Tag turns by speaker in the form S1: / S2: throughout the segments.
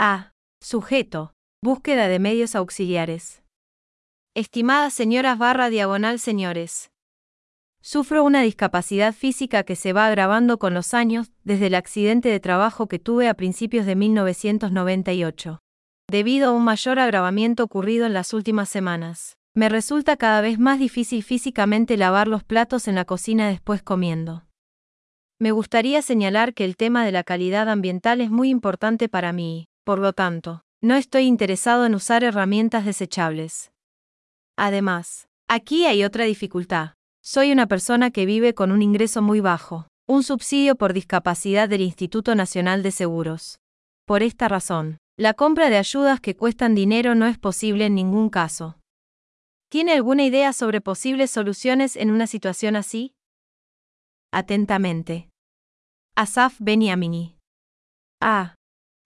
S1: A. Sujeto. Búsqueda de medios auxiliares. Estimadas señoras barra diagonal señores. Sufro una discapacidad física que se va agravando con los años, desde el accidente de trabajo que tuve a principios de 1998. Debido a un mayor agravamiento ocurrido en las últimas semanas, me resulta cada vez más difícil físicamente lavar los platos en la cocina después comiendo. Me gustaría señalar que el tema de la calidad ambiental es muy importante para mí, por lo tanto, no estoy interesado en usar herramientas desechables. Además, aquí hay otra dificultad. Soy una persona que vive con un ingreso muy bajo, un subsidio por discapacidad del Instituto Nacional de Seguros. Por esta razón, la compra de ayudas que cuestan dinero no es posible en ningún caso. ¿Tiene alguna idea sobre posibles soluciones en una situación así? Atentamente. Asaf Beniamini. A.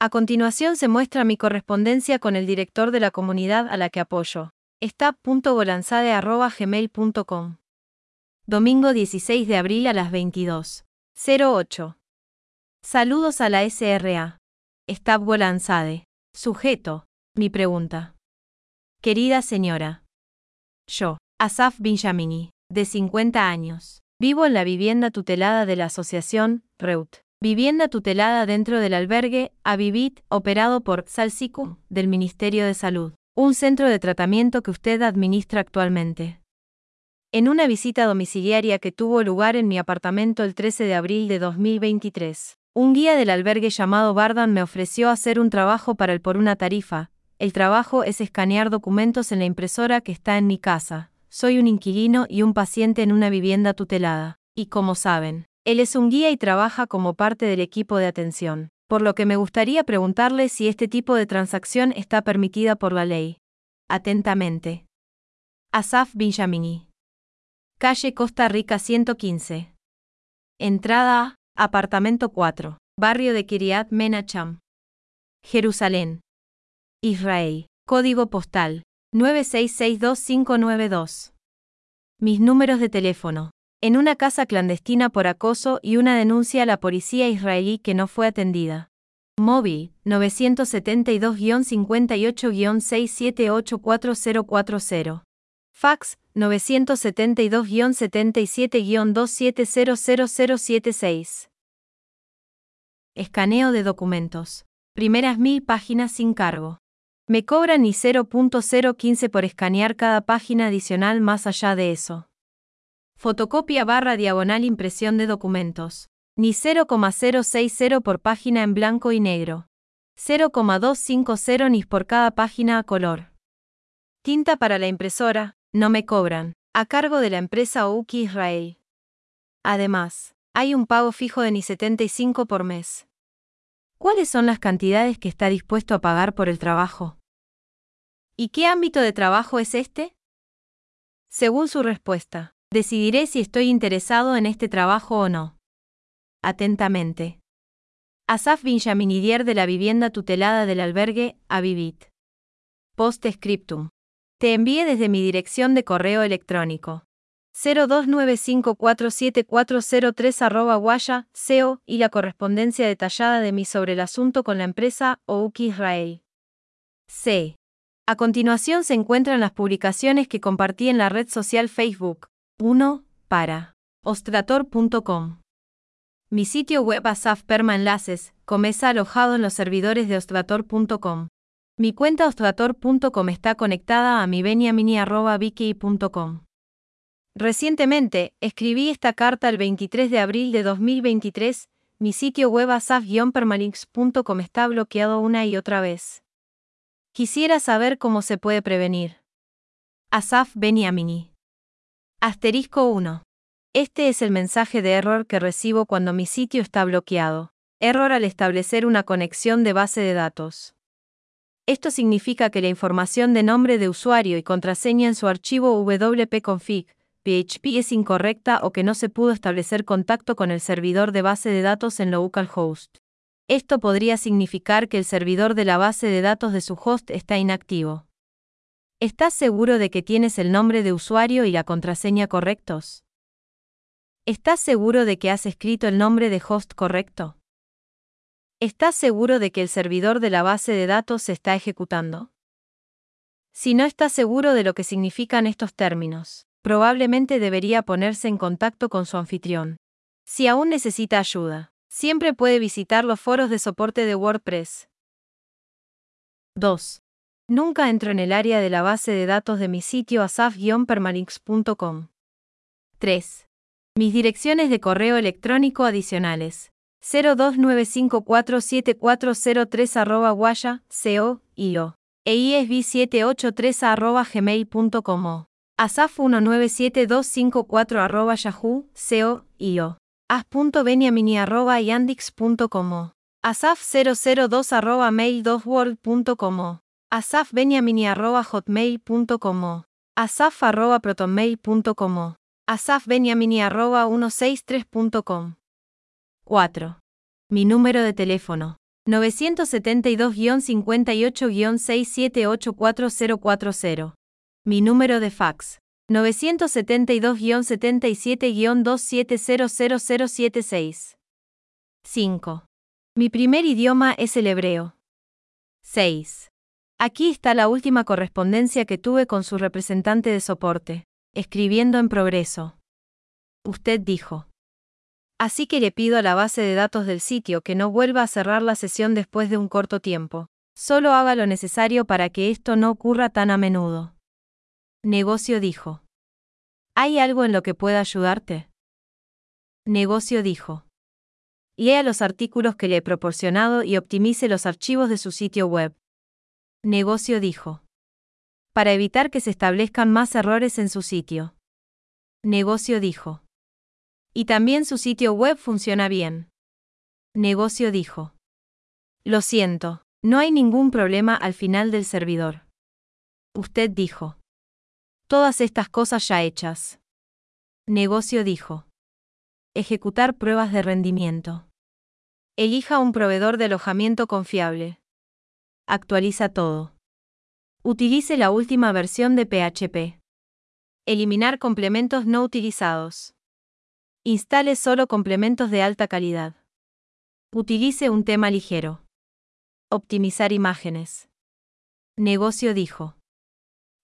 S1: A continuación se muestra mi correspondencia con el director de la comunidad a la que apoyo. Está.golanzade.gmail.com Domingo 16 de abril a las 22.08. Saludos a la SRA. Stab Golanzade. Sujeto. Mi pregunta. Querida señora. Yo, Asaf Benjamini, de 50 años. Vivo en la vivienda tutelada de la asociación, REUT. Vivienda tutelada dentro del albergue, Avivit, operado por Salsicu, del Ministerio de Salud. Un centro de tratamiento que usted administra actualmente. En una visita domiciliaria que tuvo lugar en mi apartamento el 13 de abril de 2023, un guía del albergue llamado Bardan me ofreció hacer un trabajo para él por una tarifa. El trabajo es escanear documentos en la impresora que está en mi casa. Soy un inquilino y un paciente en una vivienda tutelada. Y como saben, él es un guía y trabaja como parte del equipo de atención, por lo que me gustaría preguntarle si este tipo de transacción está permitida por la ley. Atentamente. Asaf Benjamini calle Costa Rica 115. Entrada A, apartamento 4, barrio de Kiryat Menacham. Jerusalén. Israel. Código postal 9662592. Mis números de teléfono. En una casa clandestina por acoso y una denuncia a la policía israelí que no fue atendida. Móvil 972-58-6784040. Fax 972-77-27000076. Escaneo de documentos. Primeras mil páginas sin cargo. Me cobran ni 0.015 por escanear cada página adicional más allá de eso. Fotocopia barra diagonal impresión de documentos. Ni 0,060 por página en blanco y negro. 0,250 ni por cada página a color. Tinta para la impresora, no me cobran, a cargo de la empresa Ouki Israel. Además, hay un pago fijo de ni 75 por mes. ¿Cuáles son las cantidades que está dispuesto a pagar por el trabajo? ¿Y qué ámbito de trabajo es este? Según su respuesta, decidiré si estoy interesado en este trabajo o no. Atentamente. Asaf Benjaminidier de la vivienda tutelada del albergue, Avivit. Post scriptum. Te envié desde mi dirección de correo electrónico. 029547403 arroba guaya, SEO, y la correspondencia detallada de mí sobre el asunto con la empresa Ouki Israel. C. A continuación se encuentran las publicaciones que compartí en la red social Facebook. 1. Para. Ostrator.com. Mi sitio web Asaf Perma Enlaces, comesa alojado en los servidores de ostrator.com. Mi cuenta ostrator.com está conectada a mi. Recientemente, escribí esta carta el 23 de abril de 2023, mi sitio web asaf-permalinks.com está bloqueado una y otra vez. Quisiera saber cómo se puede prevenir. Asaf Beniamini. Asterisco 1. Este es el mensaje de error que recibo cuando mi sitio está bloqueado. Error al establecer una conexión de base de datos. Esto significa que la información de nombre de usuario y contraseña en su archivo wp-config PHP es incorrecta o que no se pudo establecer contacto con el servidor de base de datos en localhost. Esto podría significar que el servidor de la base de datos de su host está inactivo. ¿Estás seguro de que tienes el nombre de usuario y la contraseña correctos? ¿Estás seguro de que has escrito el nombre de host correcto? ¿Estás seguro de que el servidor de la base de datos se está ejecutando? Si no está seguro de lo que significan estos términos, probablemente debería ponerse en contacto con su anfitrión. Si aún necesita ayuda, siempre puede visitar los foros de soporte de WordPress. 2. Nunca entro en el área de la base de datos de mi sitio asaf-permalinks.com. 3. Mis direcciones de correo electrónico adicionales. 029547403 arroba guaya, co, io. E isb783 arroba gmail.com. asaf197254 arroba yahoo, co, io. as.beniamini arroba yandix.com. asaf002 arroba mail2world.com. asafbeniamini arroba hotmail.com. asaf arroba protonmail.com. asafbeniamini arroba 163.com. 4. Mi número de teléfono. 972-58-6784040. Mi número de fax. 972-77-27000076. 5. Mi primer idioma es el hebreo. 6. Aquí está la última correspondencia que tuve con su representante de soporte, escribiendo en progreso. Usted dijo. Así que le pido a la base de datos del sitio que no vuelva a cerrar la sesión después de un corto tiempo. Solo haga lo necesario para que esto no ocurra tan a menudo. Negocio dijo. ¿Hay algo en lo que pueda ayudarte? Negocio dijo. Lea los artículos que le he proporcionado y optimice los archivos de su sitio web. Negocio dijo. Para evitar que se establezcan más errores en su sitio. Negocio dijo. Y también su sitio web funciona bien. Negocio dijo. Lo siento, no hay ningún problema al final del servidor. Usted dijo. Todas estas cosas ya hechas. Negocio dijo. Ejecutar pruebas de rendimiento. Elija un proveedor de alojamiento confiable. Actualiza todo. Utilice la última versión de PHP. Eliminar complementos no utilizados. Instale solo complementos de alta calidad. Utilice un tema ligero. Optimizar imágenes. Negocio dijo.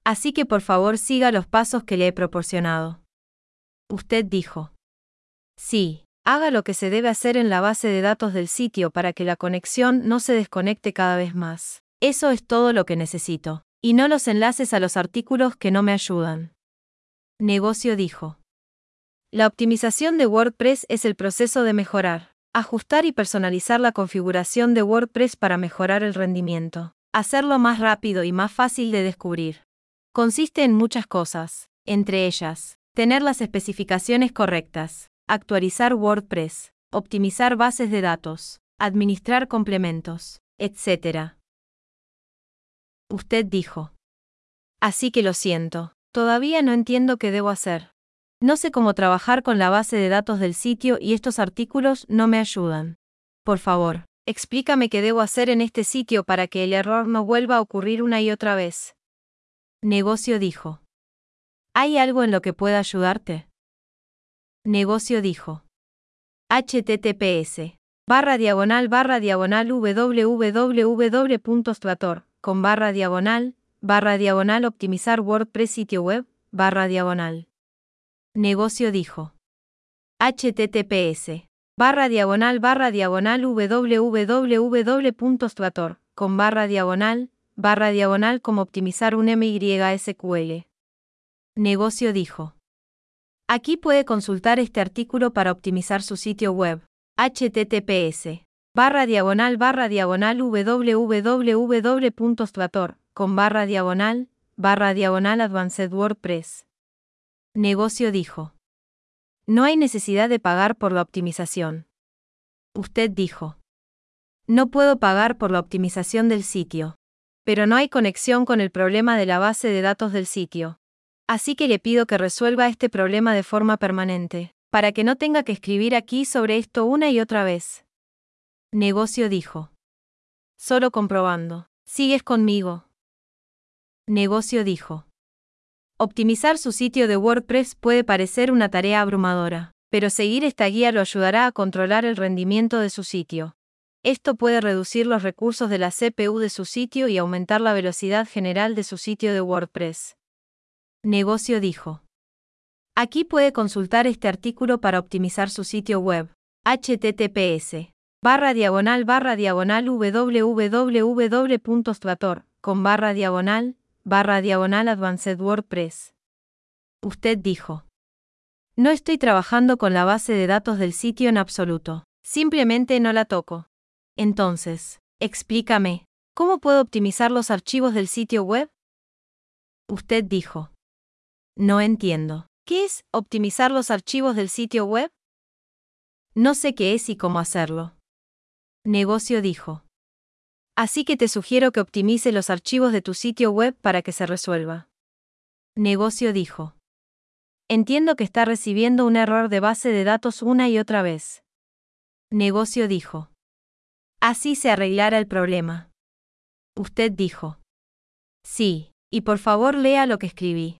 S1: Así que por favor siga los pasos que le he proporcionado. Usted dijo. Sí, haga lo que se debe hacer en la base de datos del sitio para que la conexión no se desconecte cada vez más. Eso es todo lo que necesito. Y no los enlaces a los artículos que no me ayudan. Negocio dijo. La optimización de WordPress es el proceso de mejorar, ajustar y personalizar la configuración de WordPress para mejorar el rendimiento, hacerlo más rápido y más fácil de descubrir. Consiste en muchas cosas, entre ellas, tener las especificaciones correctas, actualizar WordPress, optimizar bases de datos, administrar complementos, etc. Usted dijo. Así que lo siento, todavía no entiendo qué debo hacer. No sé cómo trabajar con la base de datos del sitio y estos artículos no me ayudan. Por favor, explícame qué debo hacer en este sitio para que el error no vuelva a ocurrir una y otra vez. Negocio dijo. ¿Hay algo en lo que pueda ayudarte? Negocio dijo. https barra diagonal barra diagonal www.strator con barra diagonal barra diagonal optimizar WordPress sitio web barra diagonal Negocio dijo. https barra diagonal barra diagonal www.strator con barra diagonal barra diagonal como optimizar un MySQL. Negocio dijo. Aquí puede consultar este artículo para optimizar su sitio web. https barra diagonal barra diagonal con barra diagonal barra diagonal Advanced WordPress. Negocio dijo. No hay necesidad de pagar por la optimización. Usted dijo. No puedo pagar por la optimización del sitio. Pero no hay conexión con el problema de la base de datos del sitio. Así que le pido que resuelva este problema de forma permanente, para que no tenga que escribir aquí sobre esto una y otra vez. Negocio dijo. Solo comprobando. ¿Sigues conmigo? Negocio dijo. Optimizar su sitio de WordPress puede parecer una tarea abrumadora, pero seguir esta guía lo ayudará a controlar el rendimiento de su sitio. Esto puede reducir los recursos de la CPU de su sitio y aumentar la velocidad general de su sitio de WordPress. Negocio dijo. Aquí puede consultar este artículo para optimizar su sitio web. https barra diagonal barra diagonal www.strator con barra diagonal barra diagonal Advanced WordPress. Usted dijo. No estoy trabajando con la base de datos del sitio en absoluto. Simplemente no la toco. Entonces, explícame, ¿cómo puedo optimizar los archivos del sitio web? Usted dijo. No entiendo. ¿Qué es optimizar los archivos del sitio web? No sé qué es y cómo hacerlo. Negocio dijo. Así que te sugiero que optimice los archivos de tu sitio web para que se resuelva. Negocio dijo. Entiendo que está recibiendo un error de base de datos una y otra vez. Negocio dijo. Así se arreglará el problema. Usted dijo. Sí, y por favor lea lo que escribí.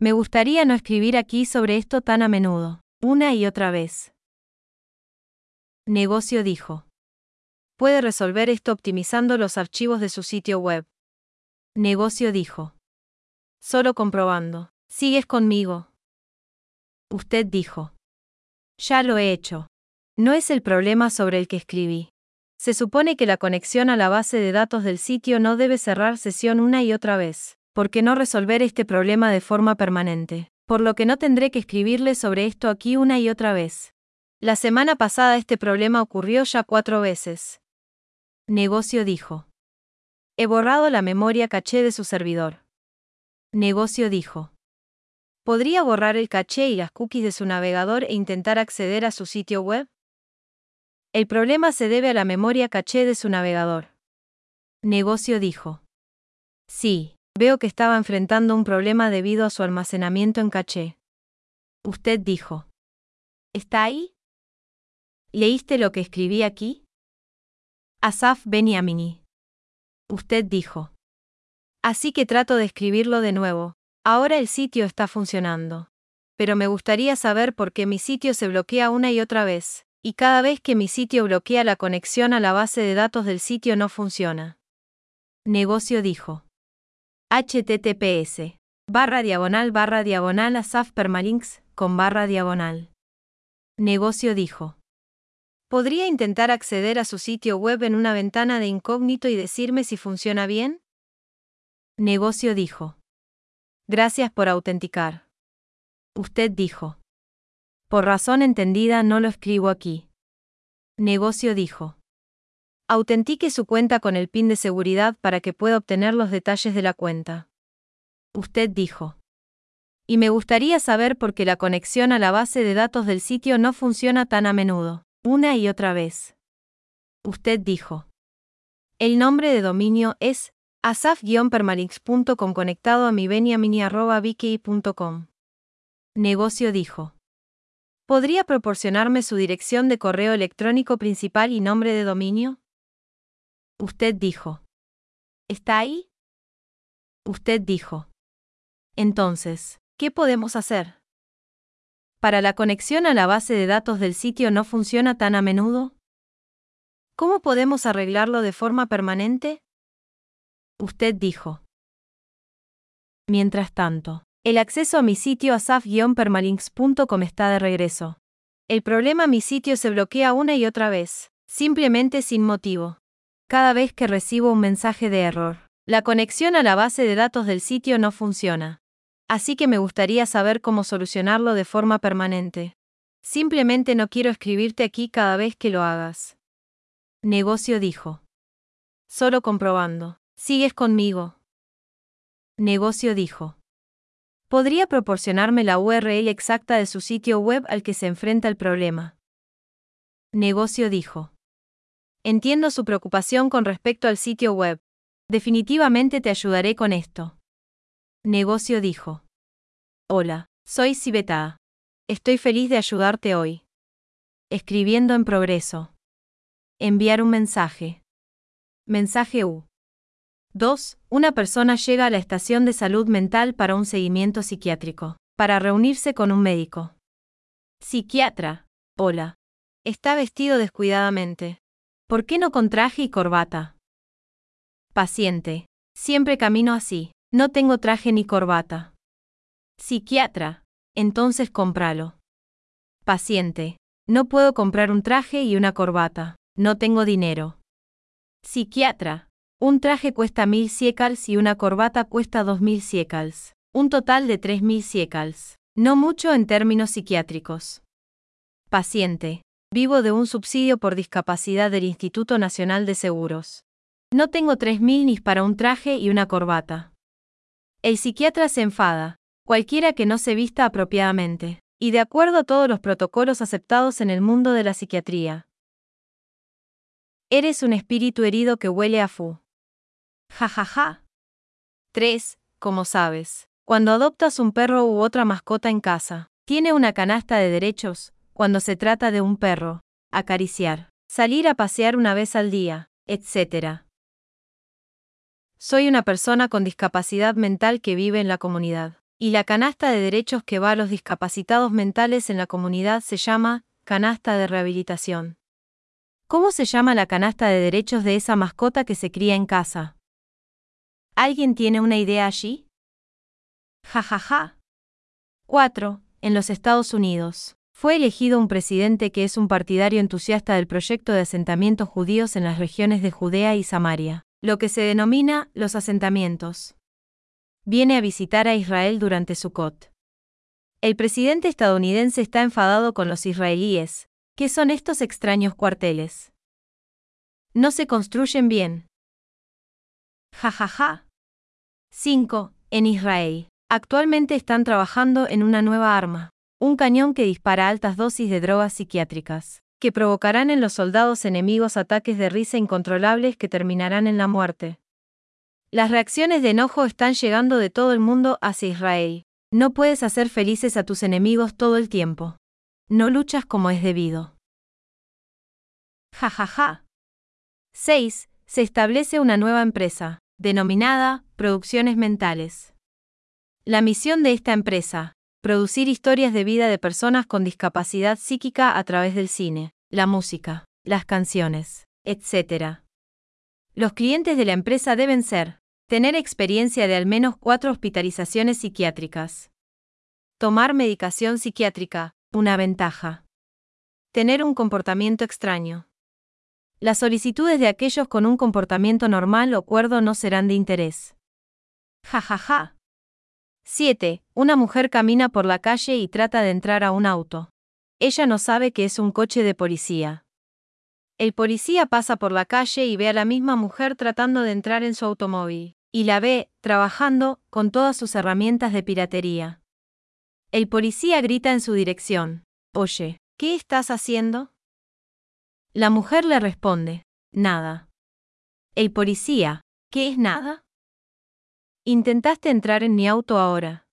S1: Me gustaría no escribir aquí sobre esto tan a menudo, una y otra vez. Negocio dijo puede resolver esto optimizando los archivos de su sitio web. Negocio dijo. Solo comprobando. ¿Sigues conmigo? Usted dijo. Ya lo he hecho. No es el problema sobre el que escribí. Se supone que la conexión a la base de datos del sitio no debe cerrar sesión una y otra vez, porque no resolver este problema de forma permanente, por lo que no tendré que escribirle sobre esto aquí una y otra vez. La semana pasada este problema ocurrió ya cuatro veces. Negocio dijo. He borrado la memoria caché de su servidor. Negocio dijo. ¿Podría borrar el caché y las cookies de su navegador e intentar acceder a su sitio web? El problema se debe a la memoria caché de su navegador. Negocio dijo. Sí, veo que estaba enfrentando un problema debido a su almacenamiento en caché. Usted dijo. ¿Está ahí? ¿Leíste lo que escribí aquí? Asaf Beniamini. Usted dijo. Así que trato de escribirlo de nuevo. Ahora el sitio está funcionando. Pero me gustaría saber por qué mi sitio se bloquea una y otra vez, y cada vez que mi sitio bloquea la conexión a la base de datos del sitio no funciona. Negocio dijo. Https barra diagonal barra diagonal asaf permalinks con barra diagonal. Negocio dijo. ¿Podría intentar acceder a su sitio web en una ventana de incógnito y decirme si funciona bien? Negocio dijo. Gracias por autenticar. Usted dijo. Por razón entendida no lo escribo aquí. Negocio dijo. Autentique su cuenta con el PIN de seguridad para que pueda obtener los detalles de la cuenta. Usted dijo. Y me gustaría saber por qué la conexión a la base de datos del sitio no funciona tan a menudo. Una y otra vez. Usted dijo. El nombre de dominio es asaf-permalinks.com conectado a mi. Negocio dijo. ¿Podría proporcionarme su dirección de correo electrónico principal y nombre de dominio? Usted dijo. ¿Está ahí? Usted dijo. Entonces, ¿qué podemos hacer? para la conexión a la base de datos del sitio no funciona tan a menudo? ¿Cómo podemos arreglarlo de forma permanente? Usted dijo. Mientras tanto, el acceso a mi sitio asaf-permalinks.com está de regreso. El problema mi sitio se bloquea una y otra vez, simplemente sin motivo. Cada vez que recibo un mensaje de error, la conexión a la base de datos del sitio no funciona así que me gustaría saber cómo solucionarlo de forma permanente. Simplemente no quiero escribirte aquí cada vez que lo hagas. Negocio dijo. Solo comprobando. ¿Sigues conmigo? Negocio dijo. ¿Podría proporcionarme la URL exacta de su sitio web al que se enfrenta el problema? Negocio dijo. Entiendo su preocupación con respecto al sitio web. Definitivamente te ayudaré con esto. Negocio dijo. Hola, soy Sibeta. Estoy feliz de ayudarte hoy. Escribiendo en progreso. Enviar un mensaje. Mensaje U. 2. Una persona llega a la estación de salud mental para un seguimiento psiquiátrico, para reunirse con un médico. Psiquiatra. Hola. Está vestido descuidadamente. ¿Por qué no con traje y corbata? Paciente. Siempre camino así. No tengo traje ni corbata. Psiquiatra. Entonces cómpralo. Paciente. No puedo comprar un traje y una corbata. No tengo dinero. Psiquiatra. Un traje cuesta mil siecals y una corbata cuesta dos mil siecals. Un total de tres mil siecals. No mucho en términos psiquiátricos. Paciente. Vivo de un subsidio por discapacidad del Instituto Nacional de Seguros. No tengo tres mil ni para un traje y una corbata. El psiquiatra se enfada. Cualquiera que no se vista apropiadamente. Y de acuerdo a todos los protocolos aceptados en el mundo de la psiquiatría. Eres un espíritu herido que huele a fu. Ja ja ja. 3. Como sabes. Cuando adoptas un perro u otra mascota en casa, tiene una canasta de derechos, cuando se trata de un perro, acariciar, salir a pasear una vez al día, etc. Soy una persona con discapacidad mental que vive en la comunidad, y la canasta de derechos que va a los discapacitados mentales en la comunidad se llama canasta de rehabilitación. ¿Cómo se llama la canasta de derechos de esa mascota que se cría en casa? ¿Alguien tiene una idea allí? Ja ja ja. 4. En los Estados Unidos. Fue elegido un presidente que es un partidario entusiasta del proyecto de asentamientos judíos en las regiones de Judea y Samaria, lo que se denomina los asentamientos. Viene a visitar a Israel durante Sukkot. El presidente estadounidense está enfadado con los israelíes, ¿Qué son estos extraños cuarteles? No se construyen bien. Ja ja ja. 5. En Israel. Actualmente están trabajando en una nueva arma, un cañón que dispara altas dosis de drogas psiquiátricas, que provocarán en los soldados enemigos ataques de risa incontrolables que terminarán en la muerte. Las reacciones de enojo están llegando de todo el mundo hacia Israel. No puedes hacer felices a tus enemigos todo el tiempo no luchas como es debido. Ja ja ja. 6. Se establece una nueva empresa, denominada Producciones Mentales. La misión de esta empresa, producir historias de vida de personas con discapacidad psíquica a través del cine, la música, las canciones, etc. Los clientes de la empresa deben ser, tener experiencia de al menos cuatro hospitalizaciones psiquiátricas, tomar medicación psiquiátrica, una ventaja. Tener un comportamiento extraño. Las solicitudes de aquellos con un comportamiento normal o cuerdo no serán de interés. Ja ja ja. 7. Una mujer camina por la calle y trata de entrar a un auto. Ella no sabe que es un coche de policía. El policía pasa por la calle y ve a la misma mujer tratando de entrar en su automóvil, y la ve, trabajando, con todas sus herramientas de piratería. El policía grita en su dirección. Oye, ¿qué estás haciendo? La mujer le responde, nada. El policía, ¿qué es nada? Intentaste entrar en mi auto ahora.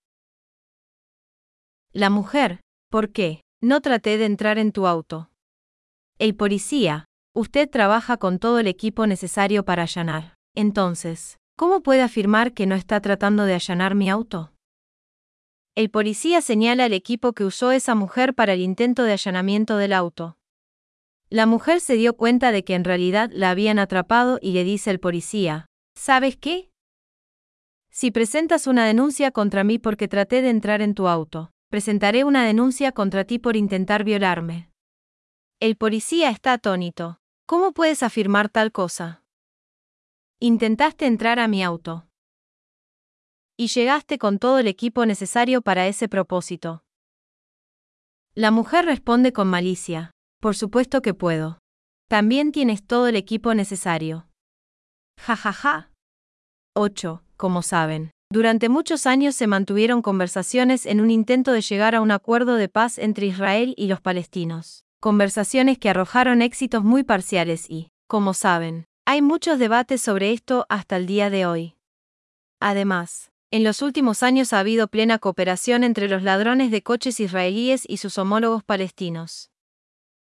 S1: La mujer, ¿por qué? No traté de entrar en tu auto. El policía, usted trabaja con todo el equipo necesario para allanar. Entonces, ¿cómo puede afirmar que no está tratando de allanar mi auto? El policía señala al equipo que usó esa mujer para el intento de allanamiento del auto. La mujer se dio cuenta de que en realidad la habían atrapado y le dice al policía, ¿sabes qué? Si presentas una denuncia contra mí porque traté de entrar en tu auto, presentaré una denuncia contra ti por intentar violarme. El policía está atónito. ¿Cómo puedes afirmar tal cosa? Intentaste entrar a mi auto y llegaste con todo el equipo necesario para ese propósito. La mujer responde con malicia, por supuesto que puedo. También tienes todo el equipo necesario. Ja ja ja. 8. Como saben, durante muchos años se mantuvieron conversaciones en un intento de llegar a un acuerdo de paz entre Israel y los palestinos. Conversaciones que arrojaron éxitos muy parciales y, como saben, hay muchos debates sobre esto hasta el día de hoy. Además, en los últimos años ha habido plena cooperación entre los ladrones de coches israelíes y sus homólogos palestinos.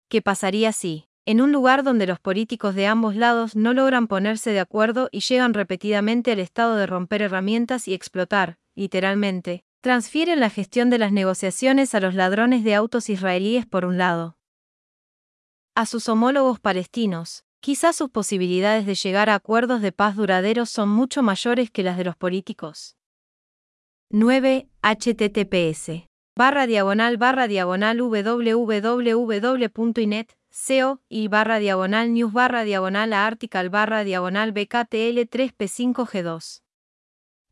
S1: ¿Qué pasaría si, en un lugar donde los políticos de ambos lados no logran ponerse de acuerdo y llegan repetidamente al estado de romper herramientas y explotar, literalmente, transfieren la gestión de las negociaciones a los ladrones de autos israelíes por un lado, a sus homólogos palestinos, quizás sus posibilidades de llegar a acuerdos de paz duraderos son mucho mayores que las de los políticos. 9. https barra diagonal barra diagonal www.inet SEO y barra diagonal news barra diagonal article barra diagonal BKTL 3P5G2.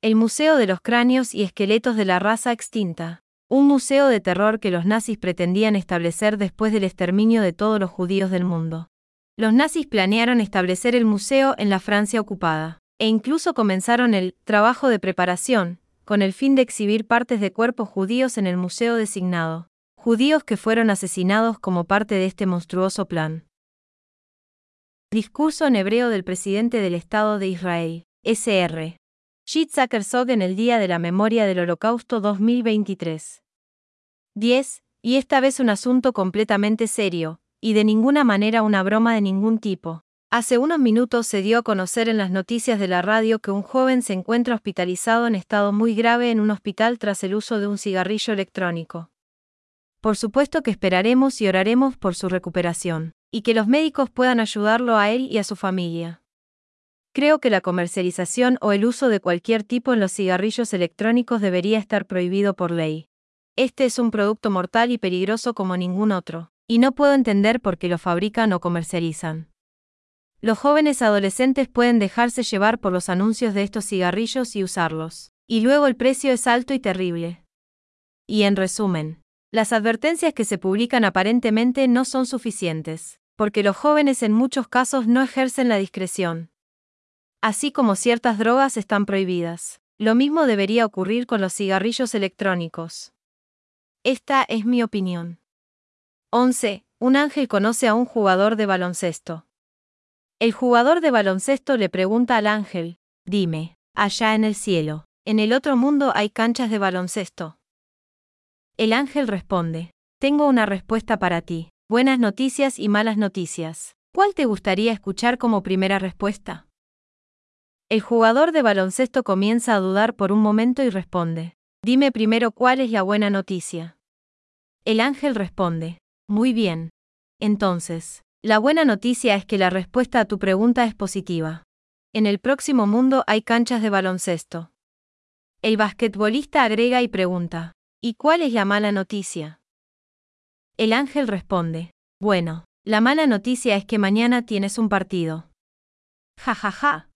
S1: El Museo de los Cráneos y Esqueletos de la Raza Extinta. Un museo de terror que los nazis pretendían establecer después del exterminio de todos los judíos del mundo. Los nazis planearon establecer el museo en la Francia ocupada, e incluso comenzaron el trabajo de preparación, con el fin de exhibir partes de cuerpos judíos en el museo designado, judíos que fueron asesinados como parte de este monstruoso plan. Discurso en hebreo del presidente del Estado de Israel, SR. Yitzhak Herzog en el Día de la Memoria del Holocausto 2023. 10. Y esta vez un asunto completamente serio, y de ninguna manera una broma de ningún tipo. Hace unos minutos se dio a conocer en las noticias de la radio que un joven se encuentra hospitalizado en estado muy grave en un hospital tras el uso de un cigarrillo electrónico. Por supuesto que esperaremos y oraremos por su recuperación, y que los médicos puedan ayudarlo a él y a su familia. Creo que la comercialización o el uso de cualquier tipo en los cigarrillos electrónicos debería estar prohibido por ley. Este es un producto mortal y peligroso como ningún otro, y no puedo entender por qué lo fabrican o comercializan. Los jóvenes adolescentes pueden dejarse llevar por los anuncios de estos cigarrillos y usarlos. Y luego el precio es alto y terrible. Y en resumen, las advertencias que se publican aparentemente no son suficientes, porque los jóvenes en muchos casos no ejercen la discreción. Así como ciertas drogas están prohibidas, lo mismo debería ocurrir con los cigarrillos electrónicos. Esta es mi opinión. 11. Un ángel conoce a un jugador de baloncesto. El jugador de baloncesto le pregunta al ángel, dime, allá en el cielo, ¿en el otro mundo hay canchas de baloncesto? El ángel responde, tengo una respuesta para ti, buenas noticias y malas noticias. ¿Cuál te gustaría escuchar como primera respuesta? El jugador de baloncesto comienza a dudar por un momento y responde, dime primero cuál es la buena noticia. El ángel responde, muy bien. Entonces, la buena noticia es que la respuesta a tu pregunta es positiva. En el próximo mundo hay canchas de baloncesto. El basquetbolista agrega y pregunta, ¿y cuál es la mala noticia? El ángel responde, bueno, la mala noticia es que mañana tienes un partido. Ja ja ja.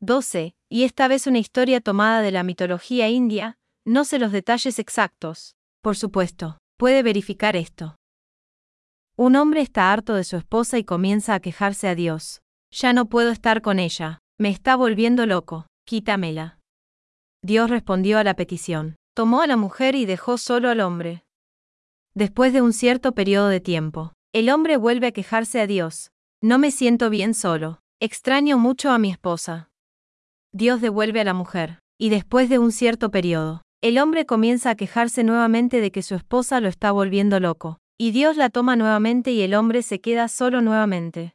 S1: 12. Y esta vez una historia tomada de la mitología india, no sé los detalles exactos. Por supuesto, puede verificar esto. Un hombre está harto de su esposa y comienza a quejarse a Dios. Ya no puedo estar con ella, me está volviendo loco, quítamela. Dios respondió a la petición, tomó a la mujer y dejó solo al hombre. Después de un cierto periodo de tiempo, el hombre vuelve a quejarse a Dios. No me siento bien solo, extraño mucho a mi esposa. Dios devuelve a la mujer, y después de un cierto periodo, el hombre comienza a quejarse nuevamente de que su esposa lo está volviendo loco. Y Dios la toma nuevamente y el hombre se queda solo nuevamente.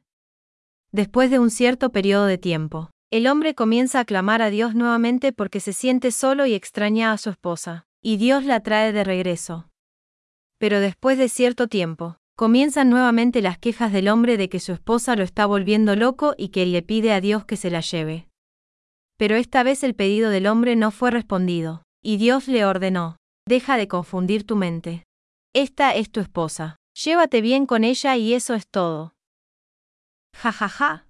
S1: Después de un cierto periodo de tiempo, el hombre comienza a clamar a Dios nuevamente porque se siente solo y extraña a su esposa, y Dios la trae de regreso. Pero después de cierto tiempo, comienzan nuevamente las quejas del hombre de que su esposa lo está volviendo loco y que él le pide a Dios que se la lleve. Pero esta vez el pedido del hombre no fue respondido, y Dios le ordenó, deja de confundir tu mente. Esta es tu esposa. Llévate bien con ella y eso es todo. Ja ja ja.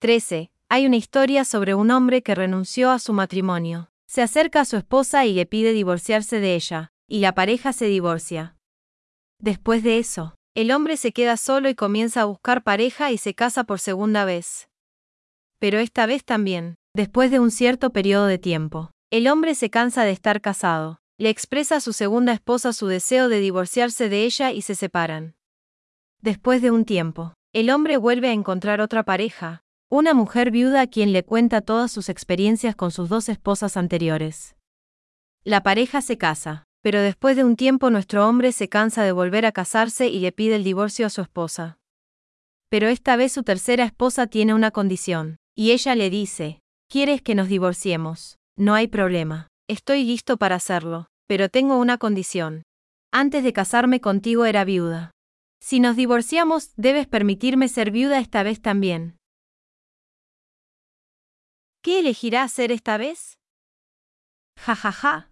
S1: 13. Hay una historia sobre un hombre que renunció a su matrimonio. Se acerca a su esposa y le pide divorciarse de ella, y la pareja se divorcia. Después de eso, el hombre se queda solo y comienza a buscar pareja y se casa por segunda vez. Pero esta vez también, después de un cierto periodo de tiempo, el hombre se cansa de estar casado, le expresa a su segunda esposa su deseo de divorciarse de ella y se separan. Después de un tiempo, el hombre vuelve a encontrar otra pareja, una mujer viuda a quien le cuenta todas sus experiencias con sus dos esposas anteriores. La pareja se casa, pero después de un tiempo nuestro hombre se cansa de volver a casarse y le pide el divorcio a su esposa. Pero esta vez su tercera esposa tiene una condición, y ella le dice, ¿quieres que nos divorciemos? No hay problema. Estoy listo para hacerlo, pero tengo una condición. Antes de casarme contigo era viuda. Si nos divorciamos, debes permitirme ser viuda esta vez también. ¿Qué elegirá hacer esta vez? Ja ja ja.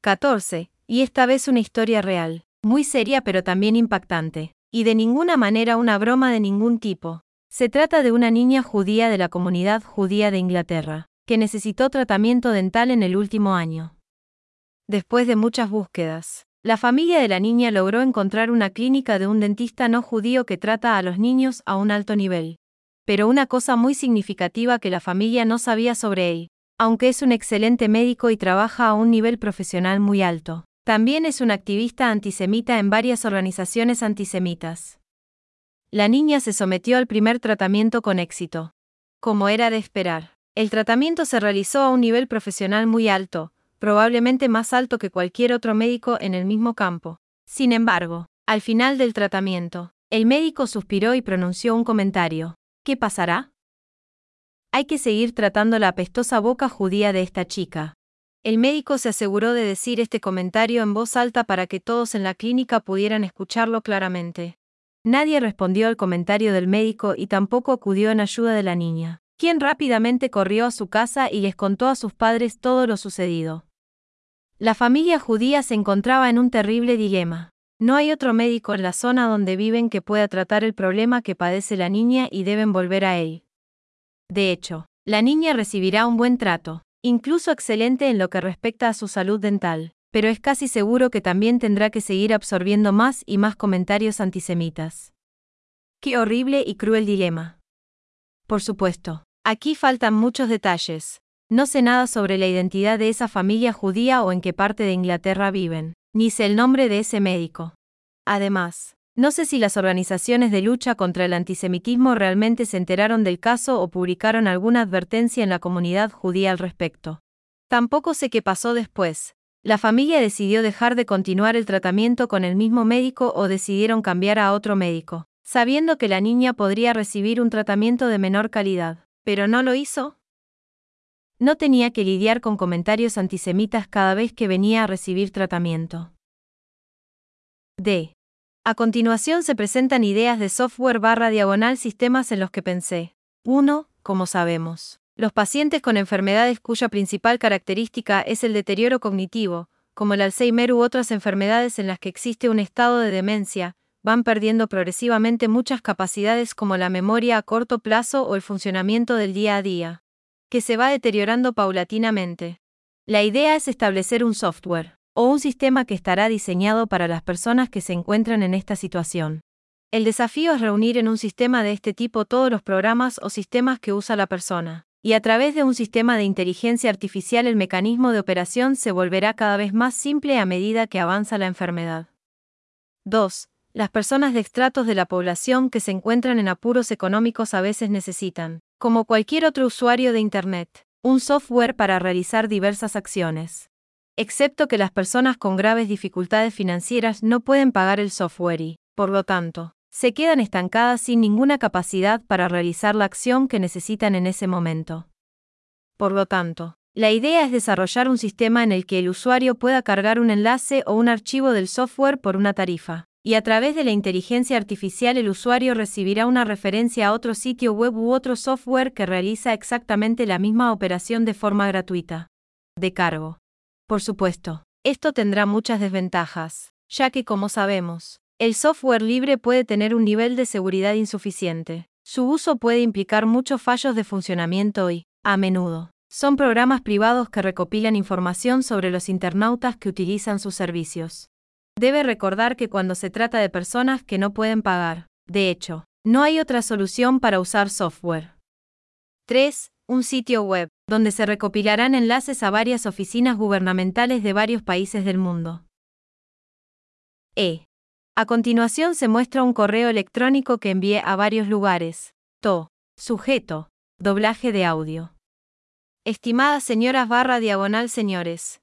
S1: 14. Y esta vez una historia real, muy seria pero también impactante, y de ninguna manera una broma de ningún tipo. Se trata de una niña judía de la comunidad judía de Inglaterra, que necesitó tratamiento dental en el último año. Después de muchas búsquedas, la familia de la niña logró encontrar una clínica de un dentista no judío que trata a los niños a un alto nivel. Pero una cosa muy significativa que la familia no sabía sobre él, aunque es un excelente médico y trabaja a un nivel profesional muy alto, también es un activista antisemita en varias organizaciones antisemitas. La niña se sometió al primer tratamiento con éxito. Como era de esperar, el tratamiento se realizó a un nivel profesional muy alto, probablemente más alto que cualquier otro médico en el mismo campo. Sin embargo, al final del tratamiento, el médico suspiró y pronunció un comentario. ¿Qué pasará? Hay que seguir tratando la apestosa boca judía de esta chica, el médico se aseguró de decir este comentario en voz alta para que todos en la clínica pudieran escucharlo claramente. Nadie respondió al comentario del médico y tampoco acudió en ayuda de la niña, quien rápidamente corrió a su casa y les contó a sus padres todo lo sucedido. La familia judía se encontraba en un terrible dilema. No hay otro médico en la zona donde viven que pueda tratar el problema que padece la niña y deben volver a él. De hecho, la niña recibirá un buen trato, incluso excelente en lo que respecta a su salud dental, pero es casi seguro que también tendrá que seguir absorbiendo más y más comentarios antisemitas. Qué horrible y cruel dilema. Por supuesto, aquí faltan muchos detalles. No sé nada sobre la identidad de esa familia judía o en qué parte de Inglaterra viven, ni sé el nombre de ese médico. Además, no sé si las organizaciones de lucha contra el antisemitismo realmente se enteraron del caso o publicaron alguna advertencia en la comunidad judía al respecto. Tampoco sé qué pasó después. La familia decidió dejar de continuar el tratamiento con el mismo médico o decidieron cambiar a otro médico, sabiendo que la niña podría recibir un tratamiento de menor calidad. ¿Pero no lo hizo? No tenía que lidiar con comentarios antisemitas cada vez que venía a recibir tratamiento. D. A continuación se presentan ideas de software barra diagonal sistemas en los que pensé. 1. Como sabemos, los pacientes con enfermedades cuya principal característica es el deterioro cognitivo, como el Alzheimer u otras enfermedades en las que existe un estado de demencia, van perdiendo progresivamente muchas capacidades como la memoria a corto plazo o el funcionamiento del día a día, que se va deteriorando paulatinamente. La idea es establecer un software o un sistema que estará diseñado para las personas que se encuentran en esta situación. El desafío es reunir en un sistema de este tipo todos los programas o sistemas que usa la persona, y a través de un sistema de inteligencia artificial el mecanismo de operación se volverá cada vez más simple a medida que avanza la enfermedad. 2. Las personas de extratos de la población que se encuentran en apuros económicos a veces necesitan, como cualquier otro usuario de Internet, un software para realizar diversas acciones excepto que las personas con graves dificultades financieras no pueden pagar el software y, por lo tanto, se quedan estancadas sin ninguna capacidad para realizar la acción que necesitan en ese momento. Por lo tanto, la idea es desarrollar un sistema en el que el usuario pueda cargar un enlace o un archivo del software por una tarifa, y a través de la inteligencia artificial el usuario recibirá una referencia a otro sitio web u otro software que realiza exactamente la misma operación de forma gratuita. De cargo. Por supuesto, esto tendrá muchas desventajas, ya que como sabemos, el software libre puede tener un nivel de seguridad insuficiente. Su uso puede implicar muchos fallos de funcionamiento y, a menudo, son programas privados que recopilan información sobre los internautas que utilizan sus servicios. Debe recordar que cuando se trata de personas que no pueden pagar, de hecho, no hay otra solución para usar software. 3 un sitio web, donde se recopilarán enlaces a varias oficinas gubernamentales de varios países del mundo. E. A continuación se muestra un correo electrónico que envié a varios lugares. To. Sujeto. Doblaje de audio. Estimadas señoras barra diagonal señores.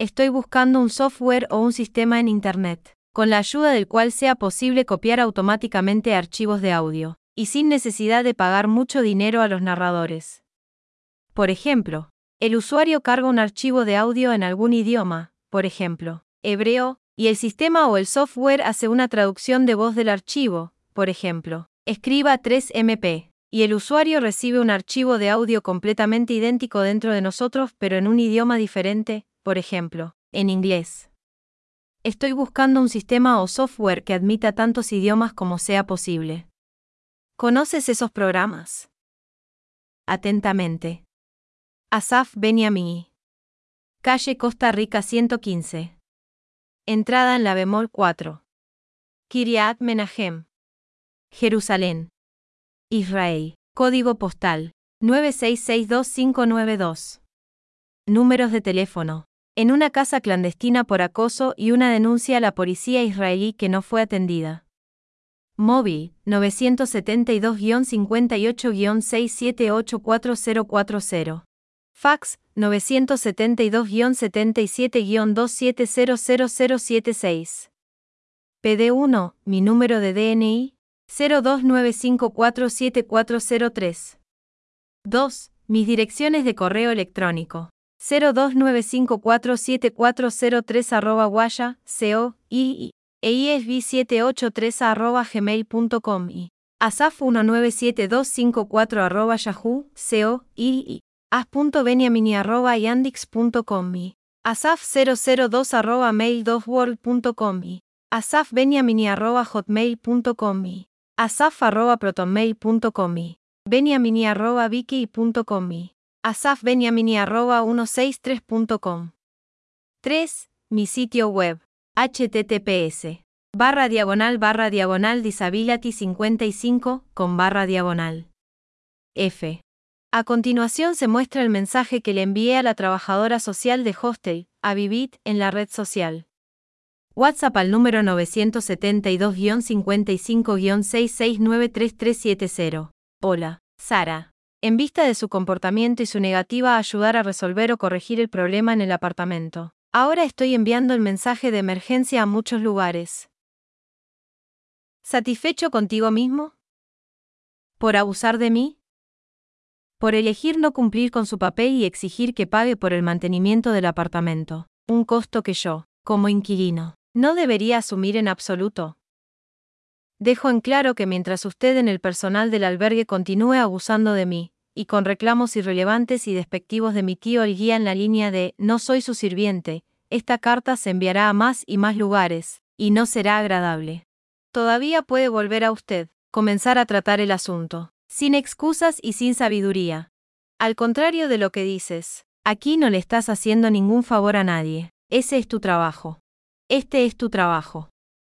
S1: Estoy buscando un software o un sistema en Internet, con la ayuda del cual sea posible copiar automáticamente archivos de audio y sin necesidad de pagar mucho dinero a los narradores. Por ejemplo, el usuario carga un archivo de audio en algún idioma, por ejemplo, hebreo, y el sistema o el software hace una traducción de voz del archivo, por ejemplo, escriba 3MP, y el usuario recibe un archivo de audio completamente idéntico dentro de nosotros pero en un idioma diferente, por ejemplo, en inglés. Estoy buscando un sistema o software que admita tantos idiomas como sea posible. ¿Conoces esos programas? Atentamente. Asaf Beniamini. Calle Costa Rica 115. Entrada en la bemol 4. Kiryat Menahem. Jerusalén. Israel. Código postal 9662592. Números de teléfono. En una casa clandestina por acoso y una denuncia a la policía israelí que no fue atendida. Móvil 972-58-6784040. Fax 972-77-27000076. PD1, mi número de DNI, 029547403. 2. Mis direcciones de correo electrónico. 029547403 arroba guaya, co, y, e isb783 arroba gmail.com y asaf 197254 arroba yahoo, co, y, as.beniamini arroba yandix.com y asaf002 arroba mail2world.com y asafbeniamini arroba hotmail.com y asaf arroba protonmail.com y beniamini arroba vicky.com asafbeniamini.163.com. 3. Mi sitio web. https. Barra diagonal barra diagonal disability 55 con barra diagonal. F. A continuación se muestra el mensaje que le envié a la trabajadora social de Hostel, a Vivit, en la red social. WhatsApp al número 972-55-6693370. Hola, Sara. En vista de su comportamiento y su negativa a ayudar a resolver o corregir el problema en el apartamento, ahora estoy enviando el mensaje de emergencia a muchos lugares. ¿Satisfecho contigo mismo? ¿Por abusar de mí? ¿Por elegir no cumplir con su papel y exigir que pague por el mantenimiento del apartamento? Un costo que yo, como inquilino, no debería asumir en absoluto. Dejo en claro que mientras usted en el personal del albergue continúe abusando de mí, y con reclamos irrelevantes y despectivos de mi tío el guía en la línea de no soy su sirviente, esta carta se enviará a más y más lugares, y no será agradable. Todavía puede volver a usted, comenzar a tratar el asunto, sin excusas y sin sabiduría. Al contrario de lo que dices, aquí no le estás haciendo ningún favor a nadie, ese es tu trabajo. Este es tu trabajo.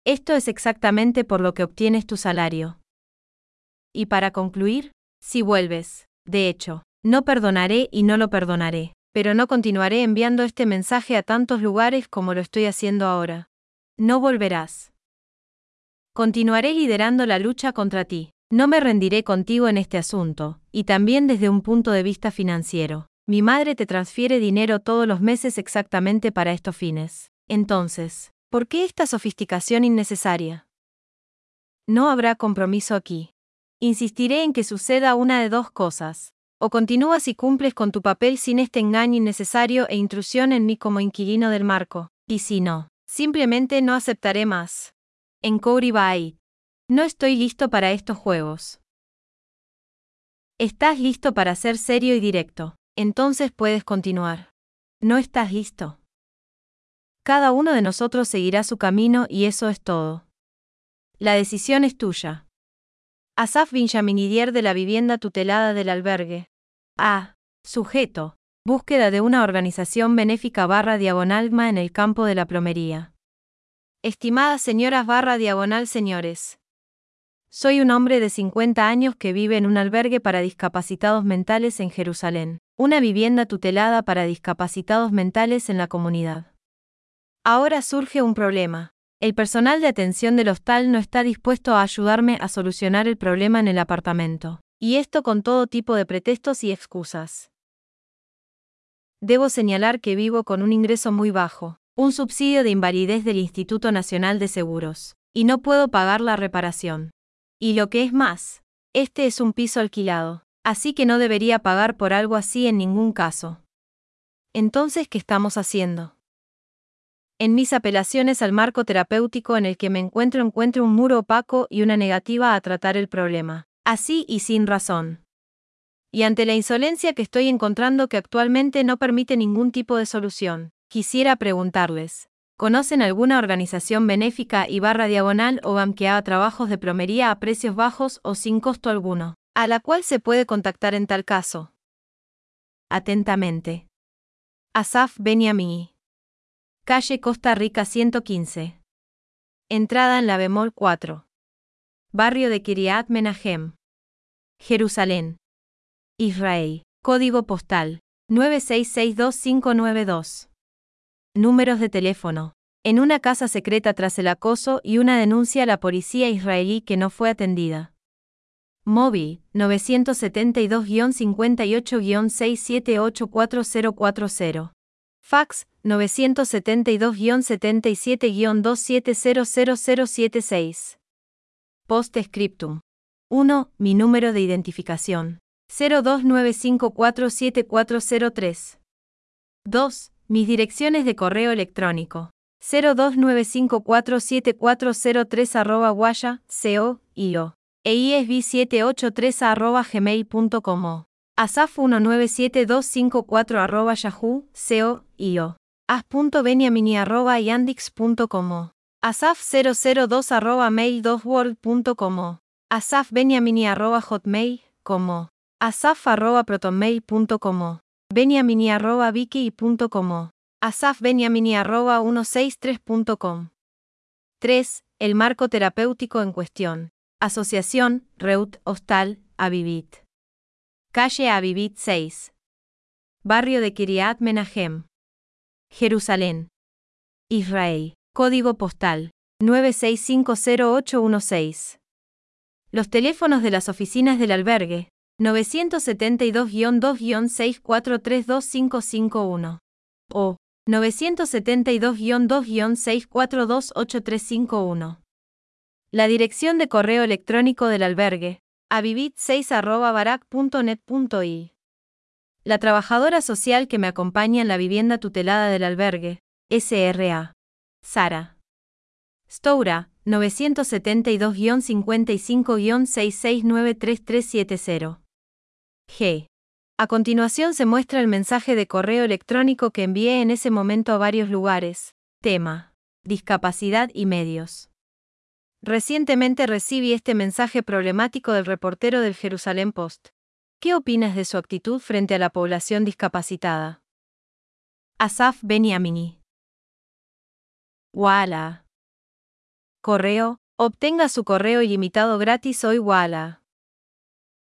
S1: Esto es exactamente por lo que obtienes tu salario. Y para concluir, si vuelves, de hecho, no perdonaré y no lo perdonaré, pero no continuaré enviando este mensaje a tantos lugares como lo estoy haciendo ahora. No volverás. Continuaré liderando la lucha contra ti. No me rendiré contigo en este asunto, y también desde un punto de vista financiero. Mi madre te transfiere dinero todos los meses exactamente para estos fines. Entonces, ¿por qué esta sofisticación innecesaria? No habrá compromiso aquí. Insistiré en que suceda una de dos cosas. O continúas y cumples con tu papel sin este engaño innecesario e intrusión en mí como inquilino del marco, y si no, simplemente no aceptaré más. En Bay. No estoy listo para estos juegos. Estás listo para ser serio y directo, entonces puedes continuar. No estás listo. Cada uno de nosotros seguirá su camino y eso es todo. La decisión es tuya. Asaf Benjaminidier de la vivienda tutelada del albergue. A. Sujeto. Búsqueda de una organización benéfica barra diagonalma en el campo de la plomería. Estimadas señoras barra diagonal señores. Soy un hombre de 50 años que vive en un albergue para discapacitados mentales en Jerusalén, una vivienda tutelada para discapacitados mentales en la comunidad. Ahora surge un problema. El personal de atención del hostal no está dispuesto a ayudarme a solucionar el problema en el apartamento. Y esto con todo tipo de pretextos y excusas. Debo señalar que vivo con un ingreso muy bajo, un subsidio de invalidez del Instituto Nacional de Seguros, y no puedo pagar la reparación. Y lo que es más, este es un piso alquilado, así que no debería pagar por algo así en ningún caso. Entonces, ¿qué estamos haciendo? En mis apelaciones al marco terapéutico en el que me encuentro encuentro un muro opaco y una negativa a tratar el problema. Así y sin razón. Y ante la insolencia que estoy encontrando que actualmente no permite ningún tipo de solución, quisiera preguntarles. ¿Conocen alguna organización benéfica y barra diagonal o BAM que haga trabajos de plomería a precios bajos o sin costo alguno, a la cual se puede contactar en tal caso? Atentamente. Asaf Beniamini. Calle Costa Rica 115. Entrada en la bemol 4. Barrio de Kiryat Menahem. Jerusalén. Israel. Código postal 9662592. Números de teléfono. En una casa secreta tras el acoso y una denuncia a la policía israelí que no fue atendida. Móvil 972-58-6784040. Fax 972-77-27000076. Post scriptum. 1. Mi número de identificación. 029547403. 2. Mis direcciones de correo electrónico. 029547403 arroba guaya, co, io. eisb783 arroba gmail.com. asaf197254 arroba yahoo, co, io. as.beniamini arroba yandix.com. asaf002 arroba mail2world.com. asafbeniamini arroba hotmail, como. asaf arroba protonmail.com. Beniamini arroba viki.com. asafbeniamini arroba 163.com. 3. El marco terapéutico en cuestión. Asociación, Reut, Hostal, Avivit. Calle Avivit 6. Barrio de Kiryat Menahem. Jerusalén. Israel. Código postal 9650816. Los teléfonos de las oficinas del albergue 972-2-6432551 o 972-2-6428351. La dirección de correo electrónico del albergue, avivit6.barak.net.i. La trabajadora social que me acompaña en la vivienda tutelada del albergue, SRA. Sara. Stoura, 972-55-66933370. G. A continuación se muestra el mensaje de correo electrónico que envié en ese momento a varios lugares. Tema. Discapacidad y medios. Recientemente recibí este mensaje problemático del reportero del Jerusalén Post. ¿Qué opinas de su actitud frente a la población discapacitada? Asaf Beniamini. Wala. Correo, obtenga su correo ilimitado gratis hoy Wala.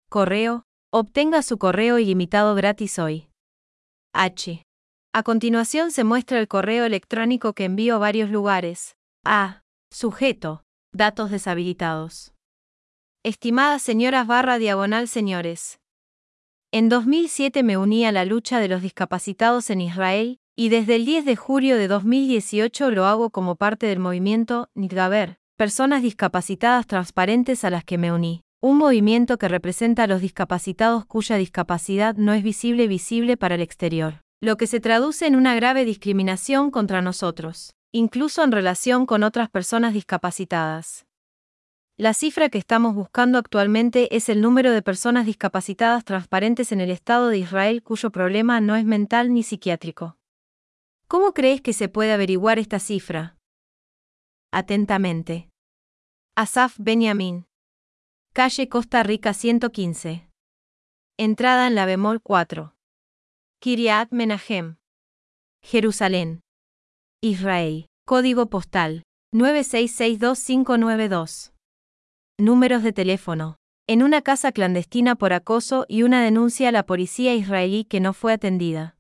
S1: Correo, Obtenga su correo ilimitado gratis hoy. H. A continuación se muestra el correo electrónico que envío a varios lugares. A. Sujeto. Datos deshabilitados. Estimadas señoras barra diagonal señores. En 2007 me uní a la lucha de los discapacitados en Israel, y desde el 10 de julio de 2018 lo hago como parte del movimiento Nidgaber, personas discapacitadas transparentes a las que me uní. Un movimiento que representa a los discapacitados cuya discapacidad no es visible visible para el exterior, lo que se traduce en una grave discriminación contra nosotros, incluso en relación con otras personas discapacitadas. La cifra que estamos buscando actualmente es el número de personas discapacitadas transparentes en el Estado de Israel cuyo problema no es mental ni psiquiátrico. ¿Cómo crees que se puede averiguar esta cifra? Atentamente. Asaf Benjamin. Calle Costa Rica 115. Entrada en la bemol 4. Kiryat Menahem. Jerusalén. Israel. Código postal 9662592. Números de teléfono. En una casa clandestina por acoso y una denuncia a la policía israelí que no fue atendida.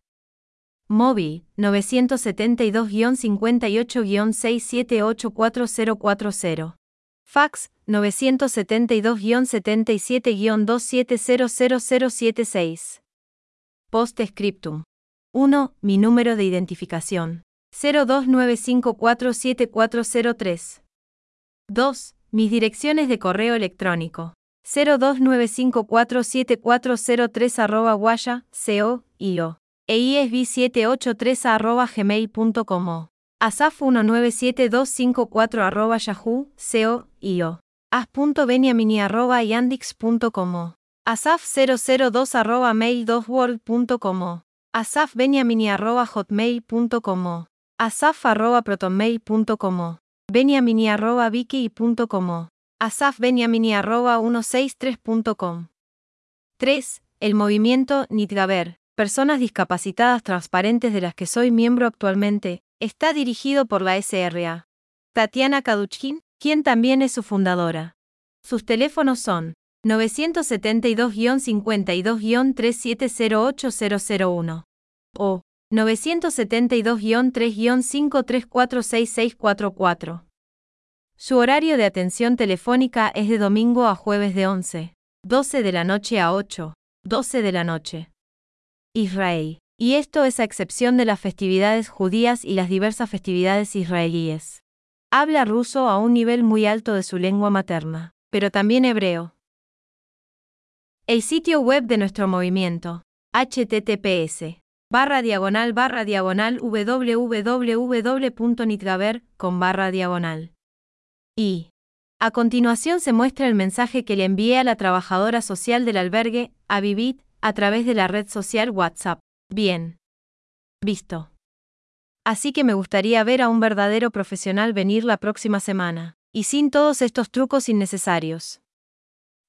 S1: Móvil 972-58-6784040. Fax 972-77-2700076. Post scriptum. 1. Mi número de identificación. 029547403. 2. Mis direcciones de correo electrónico. 029547403 arroba guaya, co, io. eisb783 arroba gmail.com. asaf197254 arroba yahoo, seo, io. as.beniamini arroba yandix.com. asaf002 arroba mail2world.com. asafbeniamini arroba hotmail.com. asaf arroba 163.com. 3. El movimiento Nitgaber, Personas Discapacitadas Transparentes de las que soy miembro actualmente, está dirigido por la SRA. Tatiana Kaduchkin, quien también es su fundadora. Sus teléfonos son 972-52-3708-001 o 972-3-534644. Su horario de atención telefónica es de domingo a jueves de 11, 12 de la noche a 8, 12 de la noche. Israel. Y esto es a excepción de las festividades judías y las diversas festividades israelíes. Habla ruso a un nivel muy alto de su lengua materna, pero también hebreo. El sitio web de nuestro movimiento, https barra diagonal barra diagonal www.nitgaber con barra diagonal. Y a continuación se muestra el mensaje que le envié a la trabajadora social del albergue, a Vivit, a través de la red social WhatsApp. Bien. Visto. Así que me gustaría ver a un verdadero profesional venir la próxima semana, y sin todos estos trucos innecesarios.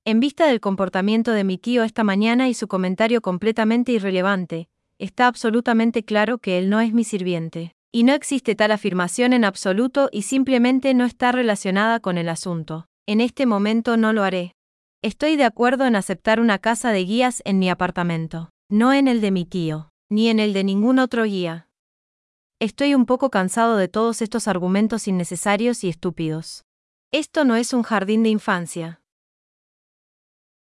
S1: En vista del comportamiento de mi tío esta mañana y su comentario completamente irrelevante, está absolutamente claro que él no es mi sirviente, y no existe tal afirmación en absoluto y simplemente no está relacionada con el asunto. En este momento no lo haré. Estoy de acuerdo en aceptar una casa de guías en mi apartamento, no en el de mi tío ni en el de ningún otro guía. Estoy un poco cansado de todos estos argumentos innecesarios y estúpidos. Esto no es un jardín de infancia.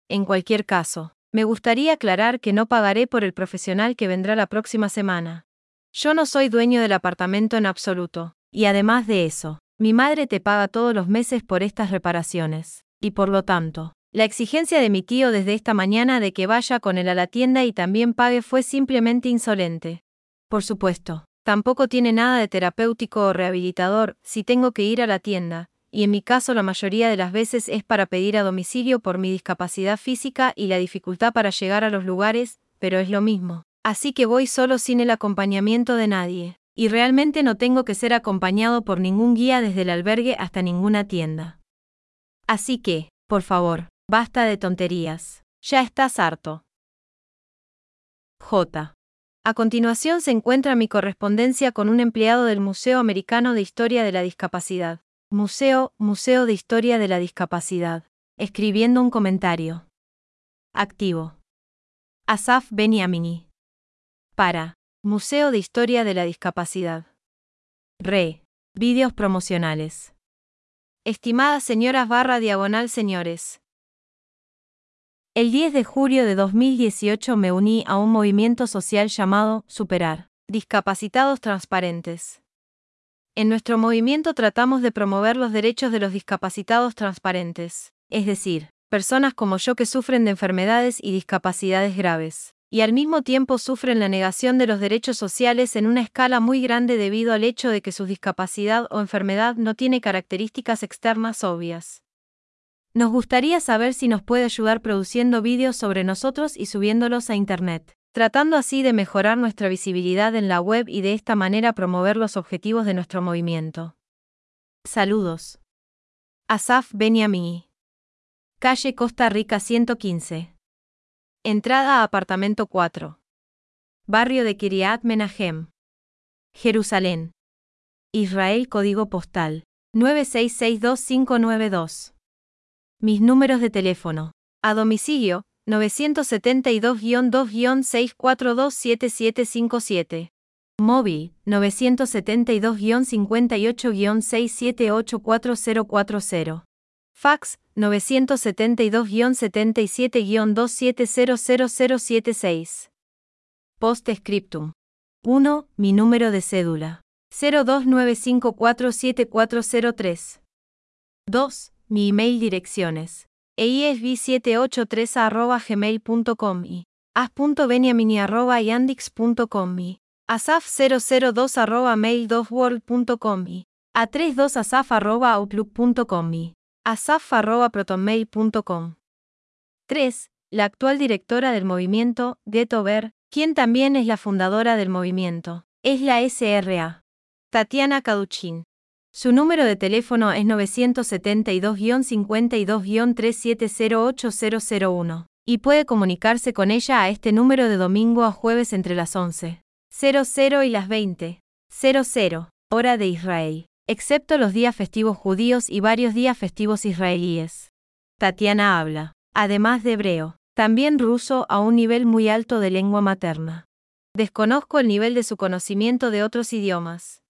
S1: En cualquier caso, me gustaría aclarar que no pagaré por el profesional que vendrá la próxima semana. Yo no soy dueño del apartamento en absoluto, y además de eso, mi madre te paga todos los meses por estas reparaciones, y por lo tanto, la exigencia de mi tío desde esta mañana de que vaya con él a la tienda y también pague fue simplemente insolente. Por supuesto, tampoco tiene nada de terapéutico o rehabilitador si tengo que ir a la tienda, y en mi caso la mayoría de las veces es para pedir a domicilio por mi discapacidad física y la dificultad para llegar a los lugares, pero es lo mismo. Así que voy solo sin el acompañamiento de nadie, y realmente no tengo que ser acompañado por ningún guía desde el albergue hasta ninguna tienda. Así que, por favor, Basta de tonterías. Ya estás harto. J. A continuación se encuentra mi correspondencia con un empleado del Museo Americano de Historia de la Discapacidad. Museo, Museo de Historia de la Discapacidad. Escribiendo un comentario. Activo. Asaf Beniamini. Para. Museo de Historia de la Discapacidad. Re. Vídeos promocionales. Estimadas señoras barra diagonal señores. El 10 de julio de 2018 me uní a un movimiento social llamado Superar, Discapacitados Transparentes. En nuestro movimiento tratamos de promover los derechos de los discapacitados transparentes, es decir, personas como yo que sufren de enfermedades y discapacidades graves, y al mismo tiempo sufren la negación de los derechos sociales en una escala muy grande debido al hecho de que su discapacidad o enfermedad no tiene características externas obvias. Nos gustaría saber si nos puede ayudar produciendo vídeos sobre nosotros y subiéndolos a Internet, tratando así de mejorar nuestra visibilidad en la web y de esta manera promover los objetivos de nuestro movimiento. Saludos. Asaf Beniamini. Calle Costa Rica 115. Entrada a apartamento 4. Barrio de Kiryat Menahem. Jerusalén. Israel Código Postal 9662592. Mis números de teléfono. A domicilio, 972-2-642-7757. Móvil, 972-58-6784040. Fax, 972-77-27000076. Post-scriptum. 1. Mi número de cédula. 029547403. 2. Mi email direcciones. Eisb783 gmail.com y as.beniamini.yandix.com asaf002 arroba mail2world.com y a32asaf arroba outlook.com y asaf arroba protonmail.com. 3. La actual directora del movimiento, Getover, quien también es la fundadora del movimiento, es la SRA. Tatiana Kaduchin. Su número de teléfono es 972-52-37080001 y puede comunicarse con ella a este número de domingo a jueves entre las 11.00 y las 20.00 hora de Israel, excepto los días festivos judíos y varios días festivos israelíes. Tatiana habla, además de hebreo, también ruso a un nivel muy alto de lengua materna. Desconozco el nivel de su conocimiento de otros idiomas.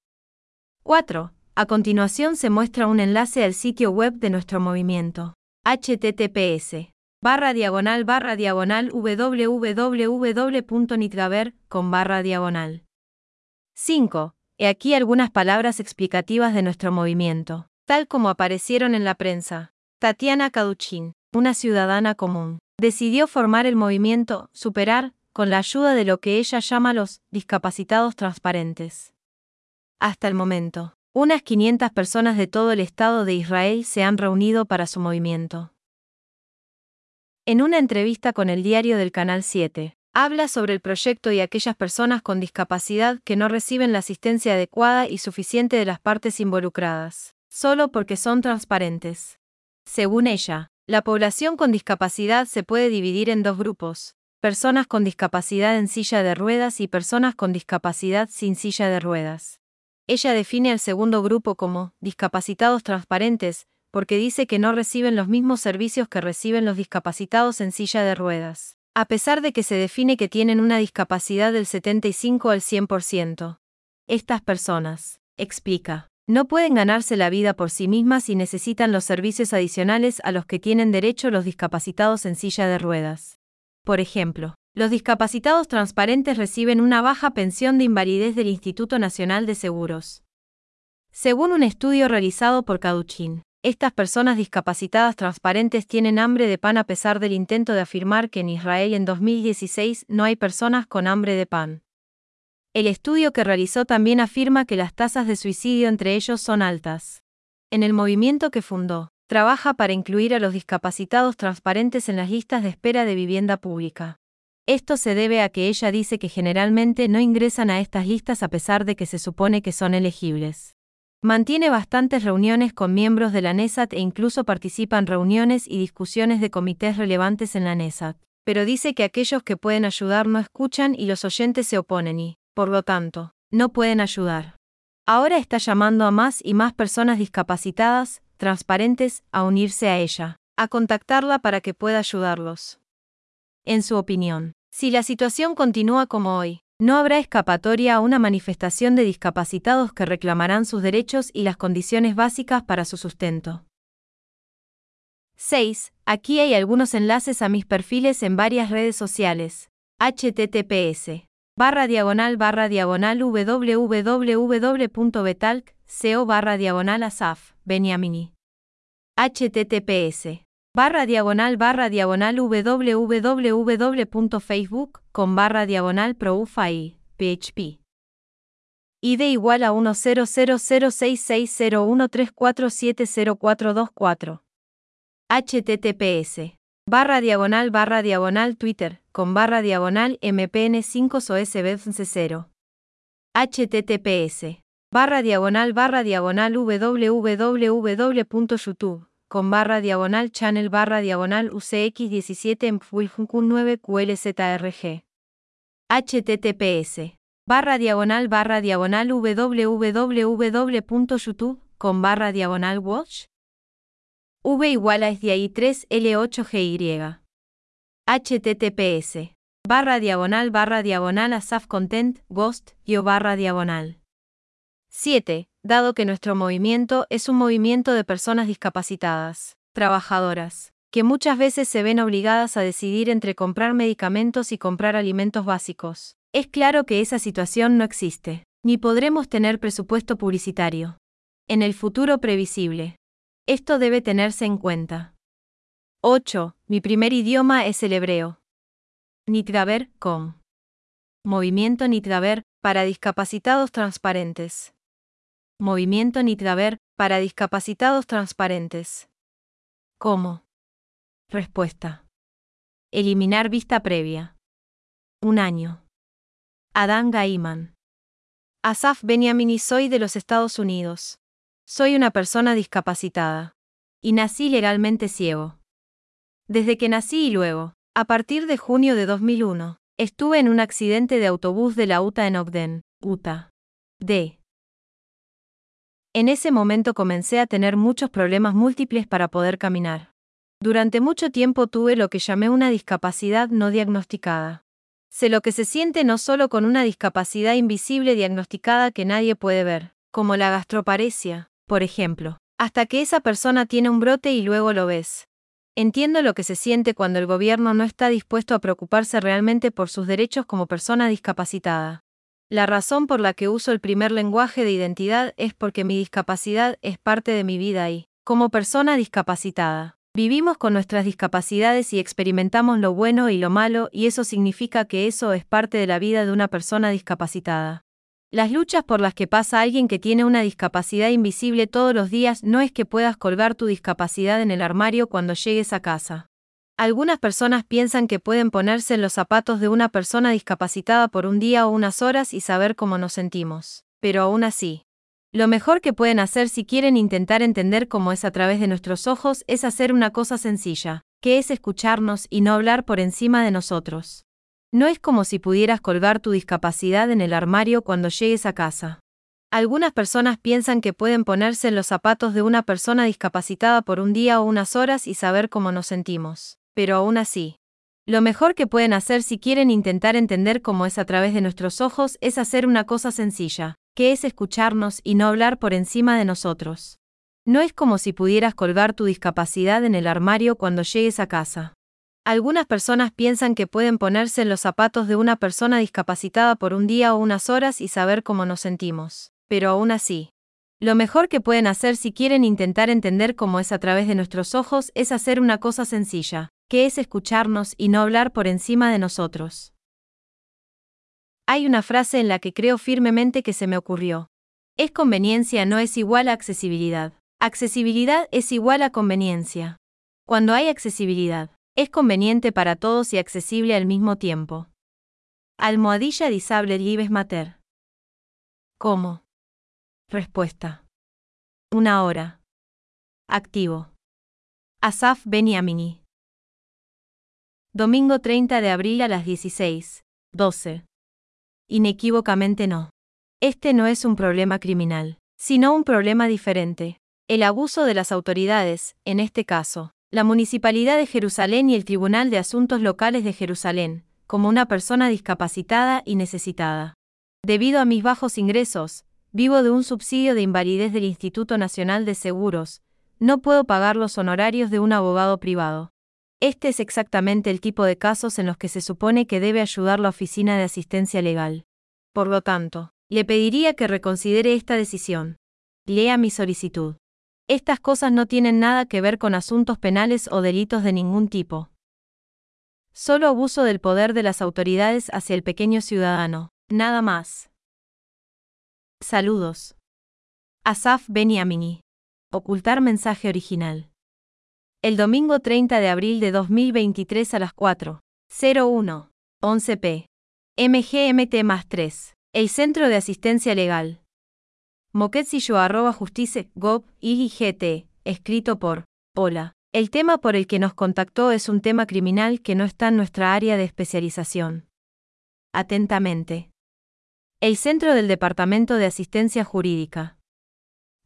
S1: 4. A continuación se muestra un enlace al sitio web de nuestro movimiento. https barra diagonal barra diagonal www.nitgaber con barra diagonal. 5. He aquí algunas palabras explicativas de nuestro movimiento, tal como aparecieron en la prensa. Tatiana Kaduchin, una ciudadana común, decidió formar el movimiento Superar con la ayuda de lo que ella llama los discapacitados transparentes. Hasta el momento, unas 500 personas de todo el Estado de Israel se han reunido para su movimiento. En una entrevista con el diario del Canal 7, habla sobre el proyecto y aquellas personas con discapacidad que no reciben la asistencia adecuada y suficiente de las partes involucradas, solo porque son transparentes. Según ella, la población con discapacidad se puede dividir en dos grupos, personas con discapacidad en silla de ruedas y personas con discapacidad sin silla de ruedas. Ella define al segundo grupo como discapacitados transparentes, porque dice que no reciben los mismos servicios que reciben los discapacitados en silla de ruedas, a pesar de que se define que tienen una discapacidad del 75 al 100%. Estas personas, explica, no pueden ganarse la vida por sí mismas y necesitan los servicios adicionales a los que tienen derecho los discapacitados en silla de ruedas. Por ejemplo, los discapacitados transparentes reciben una baja pensión de invalidez del Instituto Nacional de Seguros. Según un estudio realizado por Caduchin, estas personas discapacitadas transparentes tienen hambre de pan a pesar del intento de afirmar que en Israel en 2016 no hay personas con hambre de pan. El estudio que realizó también afirma que las tasas de suicidio entre ellos son altas. En el movimiento que fundó, trabaja para incluir a los discapacitados transparentes en las listas de espera de vivienda pública. Esto se debe a que ella dice que generalmente no ingresan a estas listas a pesar de que se supone que son elegibles. Mantiene bastantes reuniones con miembros de la NESAT e incluso participa en reuniones y discusiones de comités relevantes en la NESAT, pero dice que aquellos que pueden ayudar no escuchan y los oyentes se oponen y, por lo tanto, no pueden ayudar. Ahora está llamando a más y más personas discapacitadas, transparentes, a unirse a ella, a contactarla para que pueda ayudarlos. En su opinión, si la situación continúa como hoy, no habrá escapatoria a una manifestación de discapacitados que reclamarán sus derechos y las condiciones básicas para su sustento. 6. Aquí hay algunos enlaces a mis perfiles en varias redes sociales. https barra diagonal barra diagonal www.betalk.co barra diagonal asaf, Beniamini. https barra diagonal barra diagonal www.facebook con barra diagonal profile, php. ID igual a 100066013470424. https barra diagonal barra diagonal twitter con barra diagonal mpn5 sosbc 0 https barra diagonal barra diagonal www.youtube con barra diagonal channel barra diagonal UCX17 en 9 QLZRG. HTTPS. Barra diagonal barra diagonal www.youtube con barra diagonal watch. V igual a SDI 3 L8GY. HTTPS. Barra diagonal barra diagonal asaf content ghost yo barra diagonal. 7 dado que nuestro movimiento es un movimiento de personas discapacitadas, trabajadoras, que muchas veces se ven obligadas a decidir entre comprar medicamentos y comprar alimentos básicos. Es claro que esa situación no existe, ni podremos tener presupuesto publicitario. En el futuro previsible. Esto debe tenerse en cuenta. 8. Mi primer idioma es el hebreo. Nitgaber.com Movimiento Nitraver, para discapacitados transparentes. Movimiento Nitraver, para discapacitados transparentes. ¿Cómo? Respuesta. Eliminar vista previa. Un año. Adán Gaiman. Asaf Beniamini soy de los Estados Unidos. Soy una persona discapacitada. Y nací legalmente ciego. Desde que nací y luego, a partir de junio de 2001, estuve en un accidente de autobús de la UTA en Ogden, Utah. D. En ese momento comencé a tener muchos problemas múltiples para poder caminar. Durante mucho tiempo tuve lo que llamé una discapacidad no diagnosticada. Sé lo que se siente no solo con una discapacidad invisible diagnosticada que nadie puede ver, como la gastroparesia, por ejemplo, hasta que esa persona tiene un brote y luego lo ves. Entiendo lo que se siente cuando el gobierno no está dispuesto a preocuparse realmente por sus derechos como persona discapacitada. La razón por la que uso el primer lenguaje de identidad es porque mi discapacidad es parte de mi vida y, como persona discapacitada, vivimos con nuestras discapacidades y experimentamos lo bueno y lo malo y eso significa que eso es parte de la vida de una persona discapacitada. Las luchas por las que pasa alguien que tiene una discapacidad invisible todos los días no es que puedas colgar tu discapacidad en el armario cuando llegues a casa. Algunas personas piensan que pueden ponerse en los zapatos de una persona discapacitada por un día o unas horas y saber cómo nos sentimos. Pero aún así, lo mejor que pueden hacer si quieren intentar entender cómo es a través de nuestros ojos es hacer una cosa sencilla, que es escucharnos y no hablar por encima de nosotros. No es como si pudieras colgar tu discapacidad en el armario cuando llegues a casa. Algunas personas piensan que pueden ponerse en los zapatos de una persona discapacitada por un día o unas horas y saber cómo nos sentimos. Pero aún así, lo mejor que pueden hacer si quieren intentar entender cómo es a través de nuestros ojos es hacer una cosa sencilla, que es escucharnos y no hablar por encima de nosotros. No es como si pudieras colgar tu discapacidad en el armario cuando llegues a casa. Algunas personas piensan que pueden ponerse en los zapatos de una persona discapacitada por un día o unas horas y saber cómo nos sentimos. Pero aún así, lo mejor que pueden hacer si quieren intentar entender cómo es a través de nuestros ojos es hacer una cosa sencilla, que es escucharnos y no hablar por encima de nosotros. Hay una frase en la que creo firmemente que se me ocurrió. Es conveniencia no es igual a accesibilidad. Accesibilidad es igual a conveniencia. Cuando hay accesibilidad, es conveniente para todos y accesible al mismo tiempo. Almohadilla Disable Libes Mater. ¿Cómo? Respuesta. Una hora. Activo. Asaf Beniamini. Domingo 30 de abril a las 16. 12. Inequívocamente no. Este no es un problema criminal, sino un problema diferente. El abuso de las autoridades, en este caso, la Municipalidad de Jerusalén y el Tribunal de Asuntos Locales de Jerusalén, como una persona discapacitada y necesitada. Debido a mis bajos ingresos, vivo de un subsidio de invalidez del Instituto Nacional de Seguros, no puedo pagar los honorarios de un abogado privado. Este es exactamente el tipo de casos en los que se supone que debe ayudar la Oficina de Asistencia Legal. Por lo tanto, le pediría que reconsidere esta decisión. Lea mi solicitud. Estas cosas no tienen nada que ver con asuntos penales o delitos de ningún tipo. Solo abuso del poder de las autoridades hacia el pequeño ciudadano, nada más. Saludos. Asaf Beniamini. Ocultar mensaje original. El domingo 30 de abril de 2023 a las 4.01. 11 p. MGMT más 3. El Centro de Asistencia Legal. Moquetsillo arroba justice IGT, escrito por Hola. El tema por el que nos contactó es un tema criminal que no está en nuestra área de especialización. Atentamente. El Centro del Departamento de Asistencia Jurídica.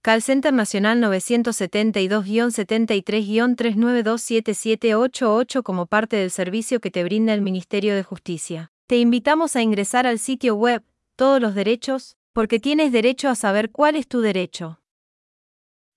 S1: Call Center Nacional 972-73-3927788 como parte del servicio que te brinda el Ministerio de Justicia. Te invitamos a ingresar al sitio web, todos los derechos, porque tienes derecho a saber cuál es tu derecho.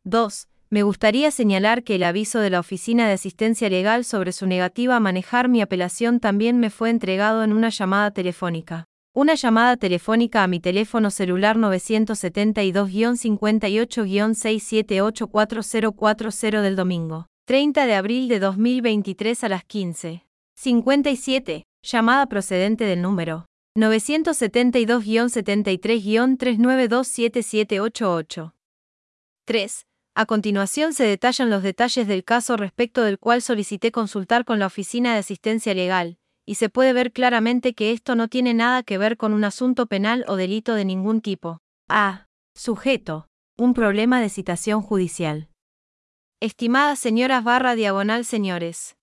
S1: 2. Me gustaría señalar que el aviso de la Oficina de Asistencia Legal sobre su negativa a manejar mi apelación también me fue entregado en una llamada telefónica. Una llamada telefónica a mi teléfono celular 972-58-6784040 del domingo, 30 de abril de 2023 a las 15. 57, llamada procedente del número 972-73-3927788. 3. A continuación se detallan los detalles del caso respecto del cual solicité consultar con la Oficina de Asistencia Legal, y se puede ver claramente que esto no tiene nada que ver con un asunto penal o delito de ningún tipo. A. Sujeto. Un problema de citación judicial. Estimadas señoras barra diagonal señores.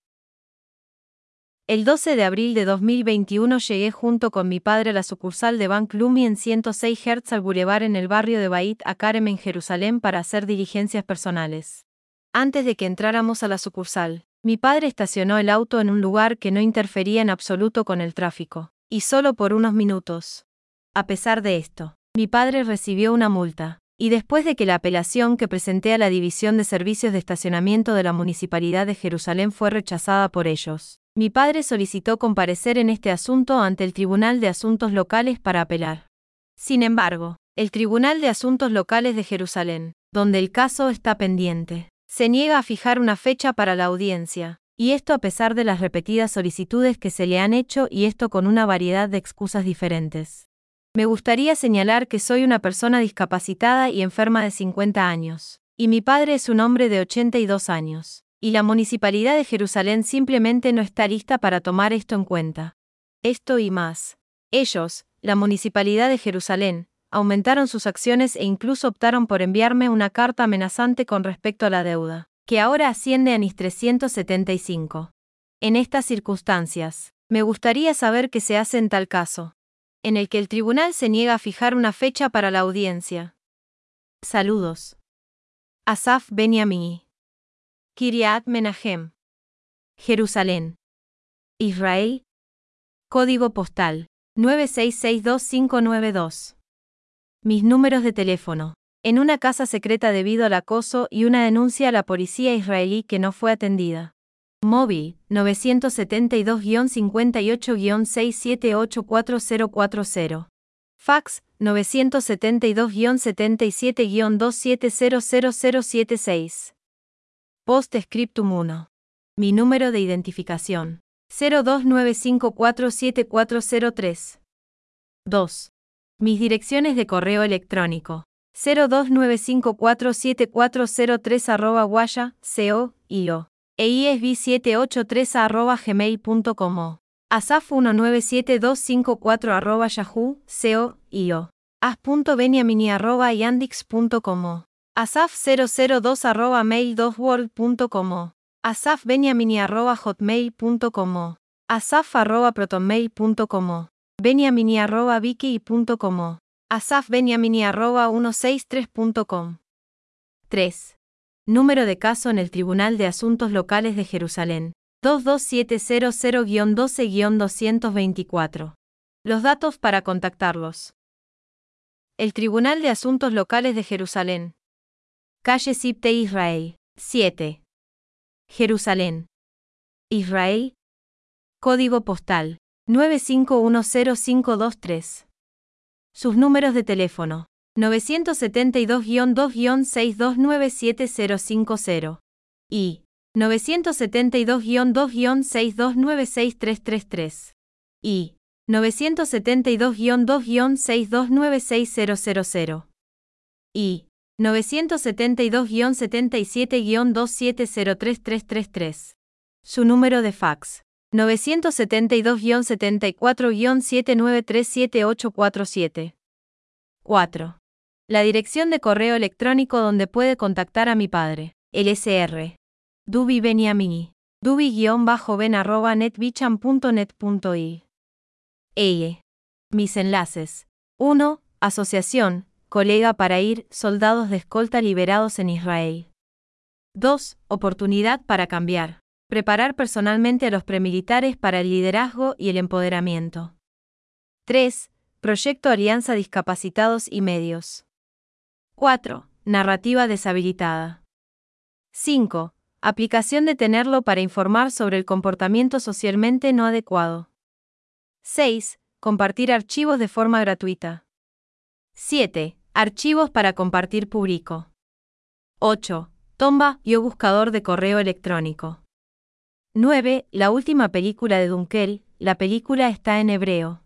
S1: El 12 de abril de 2021 llegué junto con mi padre a la sucursal de Bank Lumi en 106 Hertz al Boulevard en el barrio de Bait Akarem en Jerusalén para hacer diligencias personales. Antes de que entráramos a la sucursal, mi padre estacionó el auto en un lugar que no interfería en absoluto con el tráfico, y solo por unos minutos. A pesar de esto, mi padre recibió una multa, y después de que la apelación que presenté a la División de Servicios de Estacionamiento de la Municipalidad de Jerusalén fue rechazada por ellos, mi padre solicitó comparecer en este asunto ante el Tribunal de Asuntos Locales para apelar. Sin embargo, el Tribunal de Asuntos Locales de Jerusalén, donde el caso está pendiente, se niega a fijar una fecha para la audiencia, y esto a pesar de las repetidas solicitudes que se le han hecho y esto con una variedad de excusas diferentes. Me gustaría señalar que soy una persona discapacitada y enferma de 50 años, y mi padre es un hombre de 82 años y la Municipalidad de Jerusalén simplemente no está lista para tomar esto en cuenta. Esto y más. Ellos, la Municipalidad de Jerusalén, aumentaron sus acciones e incluso optaron por enviarme una carta amenazante con respecto a la deuda, que ahora asciende a NIS 375. En estas circunstancias, me gustaría saber qué se hace en tal caso, en el que el tribunal se niega a fijar una fecha para la audiencia. Saludos. Asaf Benyamini. Kiriat Menahem. Jerusalén. Israel. Código postal 9662592. Mis números de teléfono. En una casa secreta debido al acoso y una denuncia a la policía israelí que no fue atendida. Móvil 972-58-6784040. Fax 972-77-2700076. Post-scriptum 1. Mi número de identificación. 0295474003. 2. Mis direcciones de correo electrónico. 0295474003 arroba guaya, co, io. eisb783 arroba gmail.com. asaf197254 arroba yahoo, co, io. as.beniamini arroba yandix.com asaf002 arroba mail2world.com, asafbeniamini arroba hotmail.com, asaf arroba protonmail.com, beniamini arroba viki.com, asafbeniamini arroba 163.com. 3. Número de caso en el Tribunal de Asuntos Locales de Jerusalén. 22700-12-224. Los datos para contactarlos. El Tribunal de Asuntos Locales de Jerusalén, Calle Sipte Israel. 7. Jerusalén. Israel. Código postal 9510523. Sus números de teléfono 972-2-6297050 y 972-2-6296333 y 972-2-6296000 y 972-77-2703333. Su número de fax. 972-74-7937847. 4. La dirección de correo electrónico donde puede contactar a mi padre. LSR. Dubi Beniamini. Dubi-ben arroba netbichan.net.i. Eye. Mis enlaces. 1. Asociación, colega para ir, soldados de escolta liberados en Israel. 2. Oportunidad para cambiar. Preparar personalmente a los premilitares para el liderazgo y el empoderamiento. 3. Proyecto Alianza Discapacitados y Medios. 4. Narrativa deshabilitada. 5. Aplicación de tenerlo para informar sobre el comportamiento socialmente no adecuado. 6. Compartir archivos de forma gratuita. 7. Archivos para compartir público. 8. Tomba y o buscador de correo electrónico. 9. La última película de Dunkel, la película está en hebreo.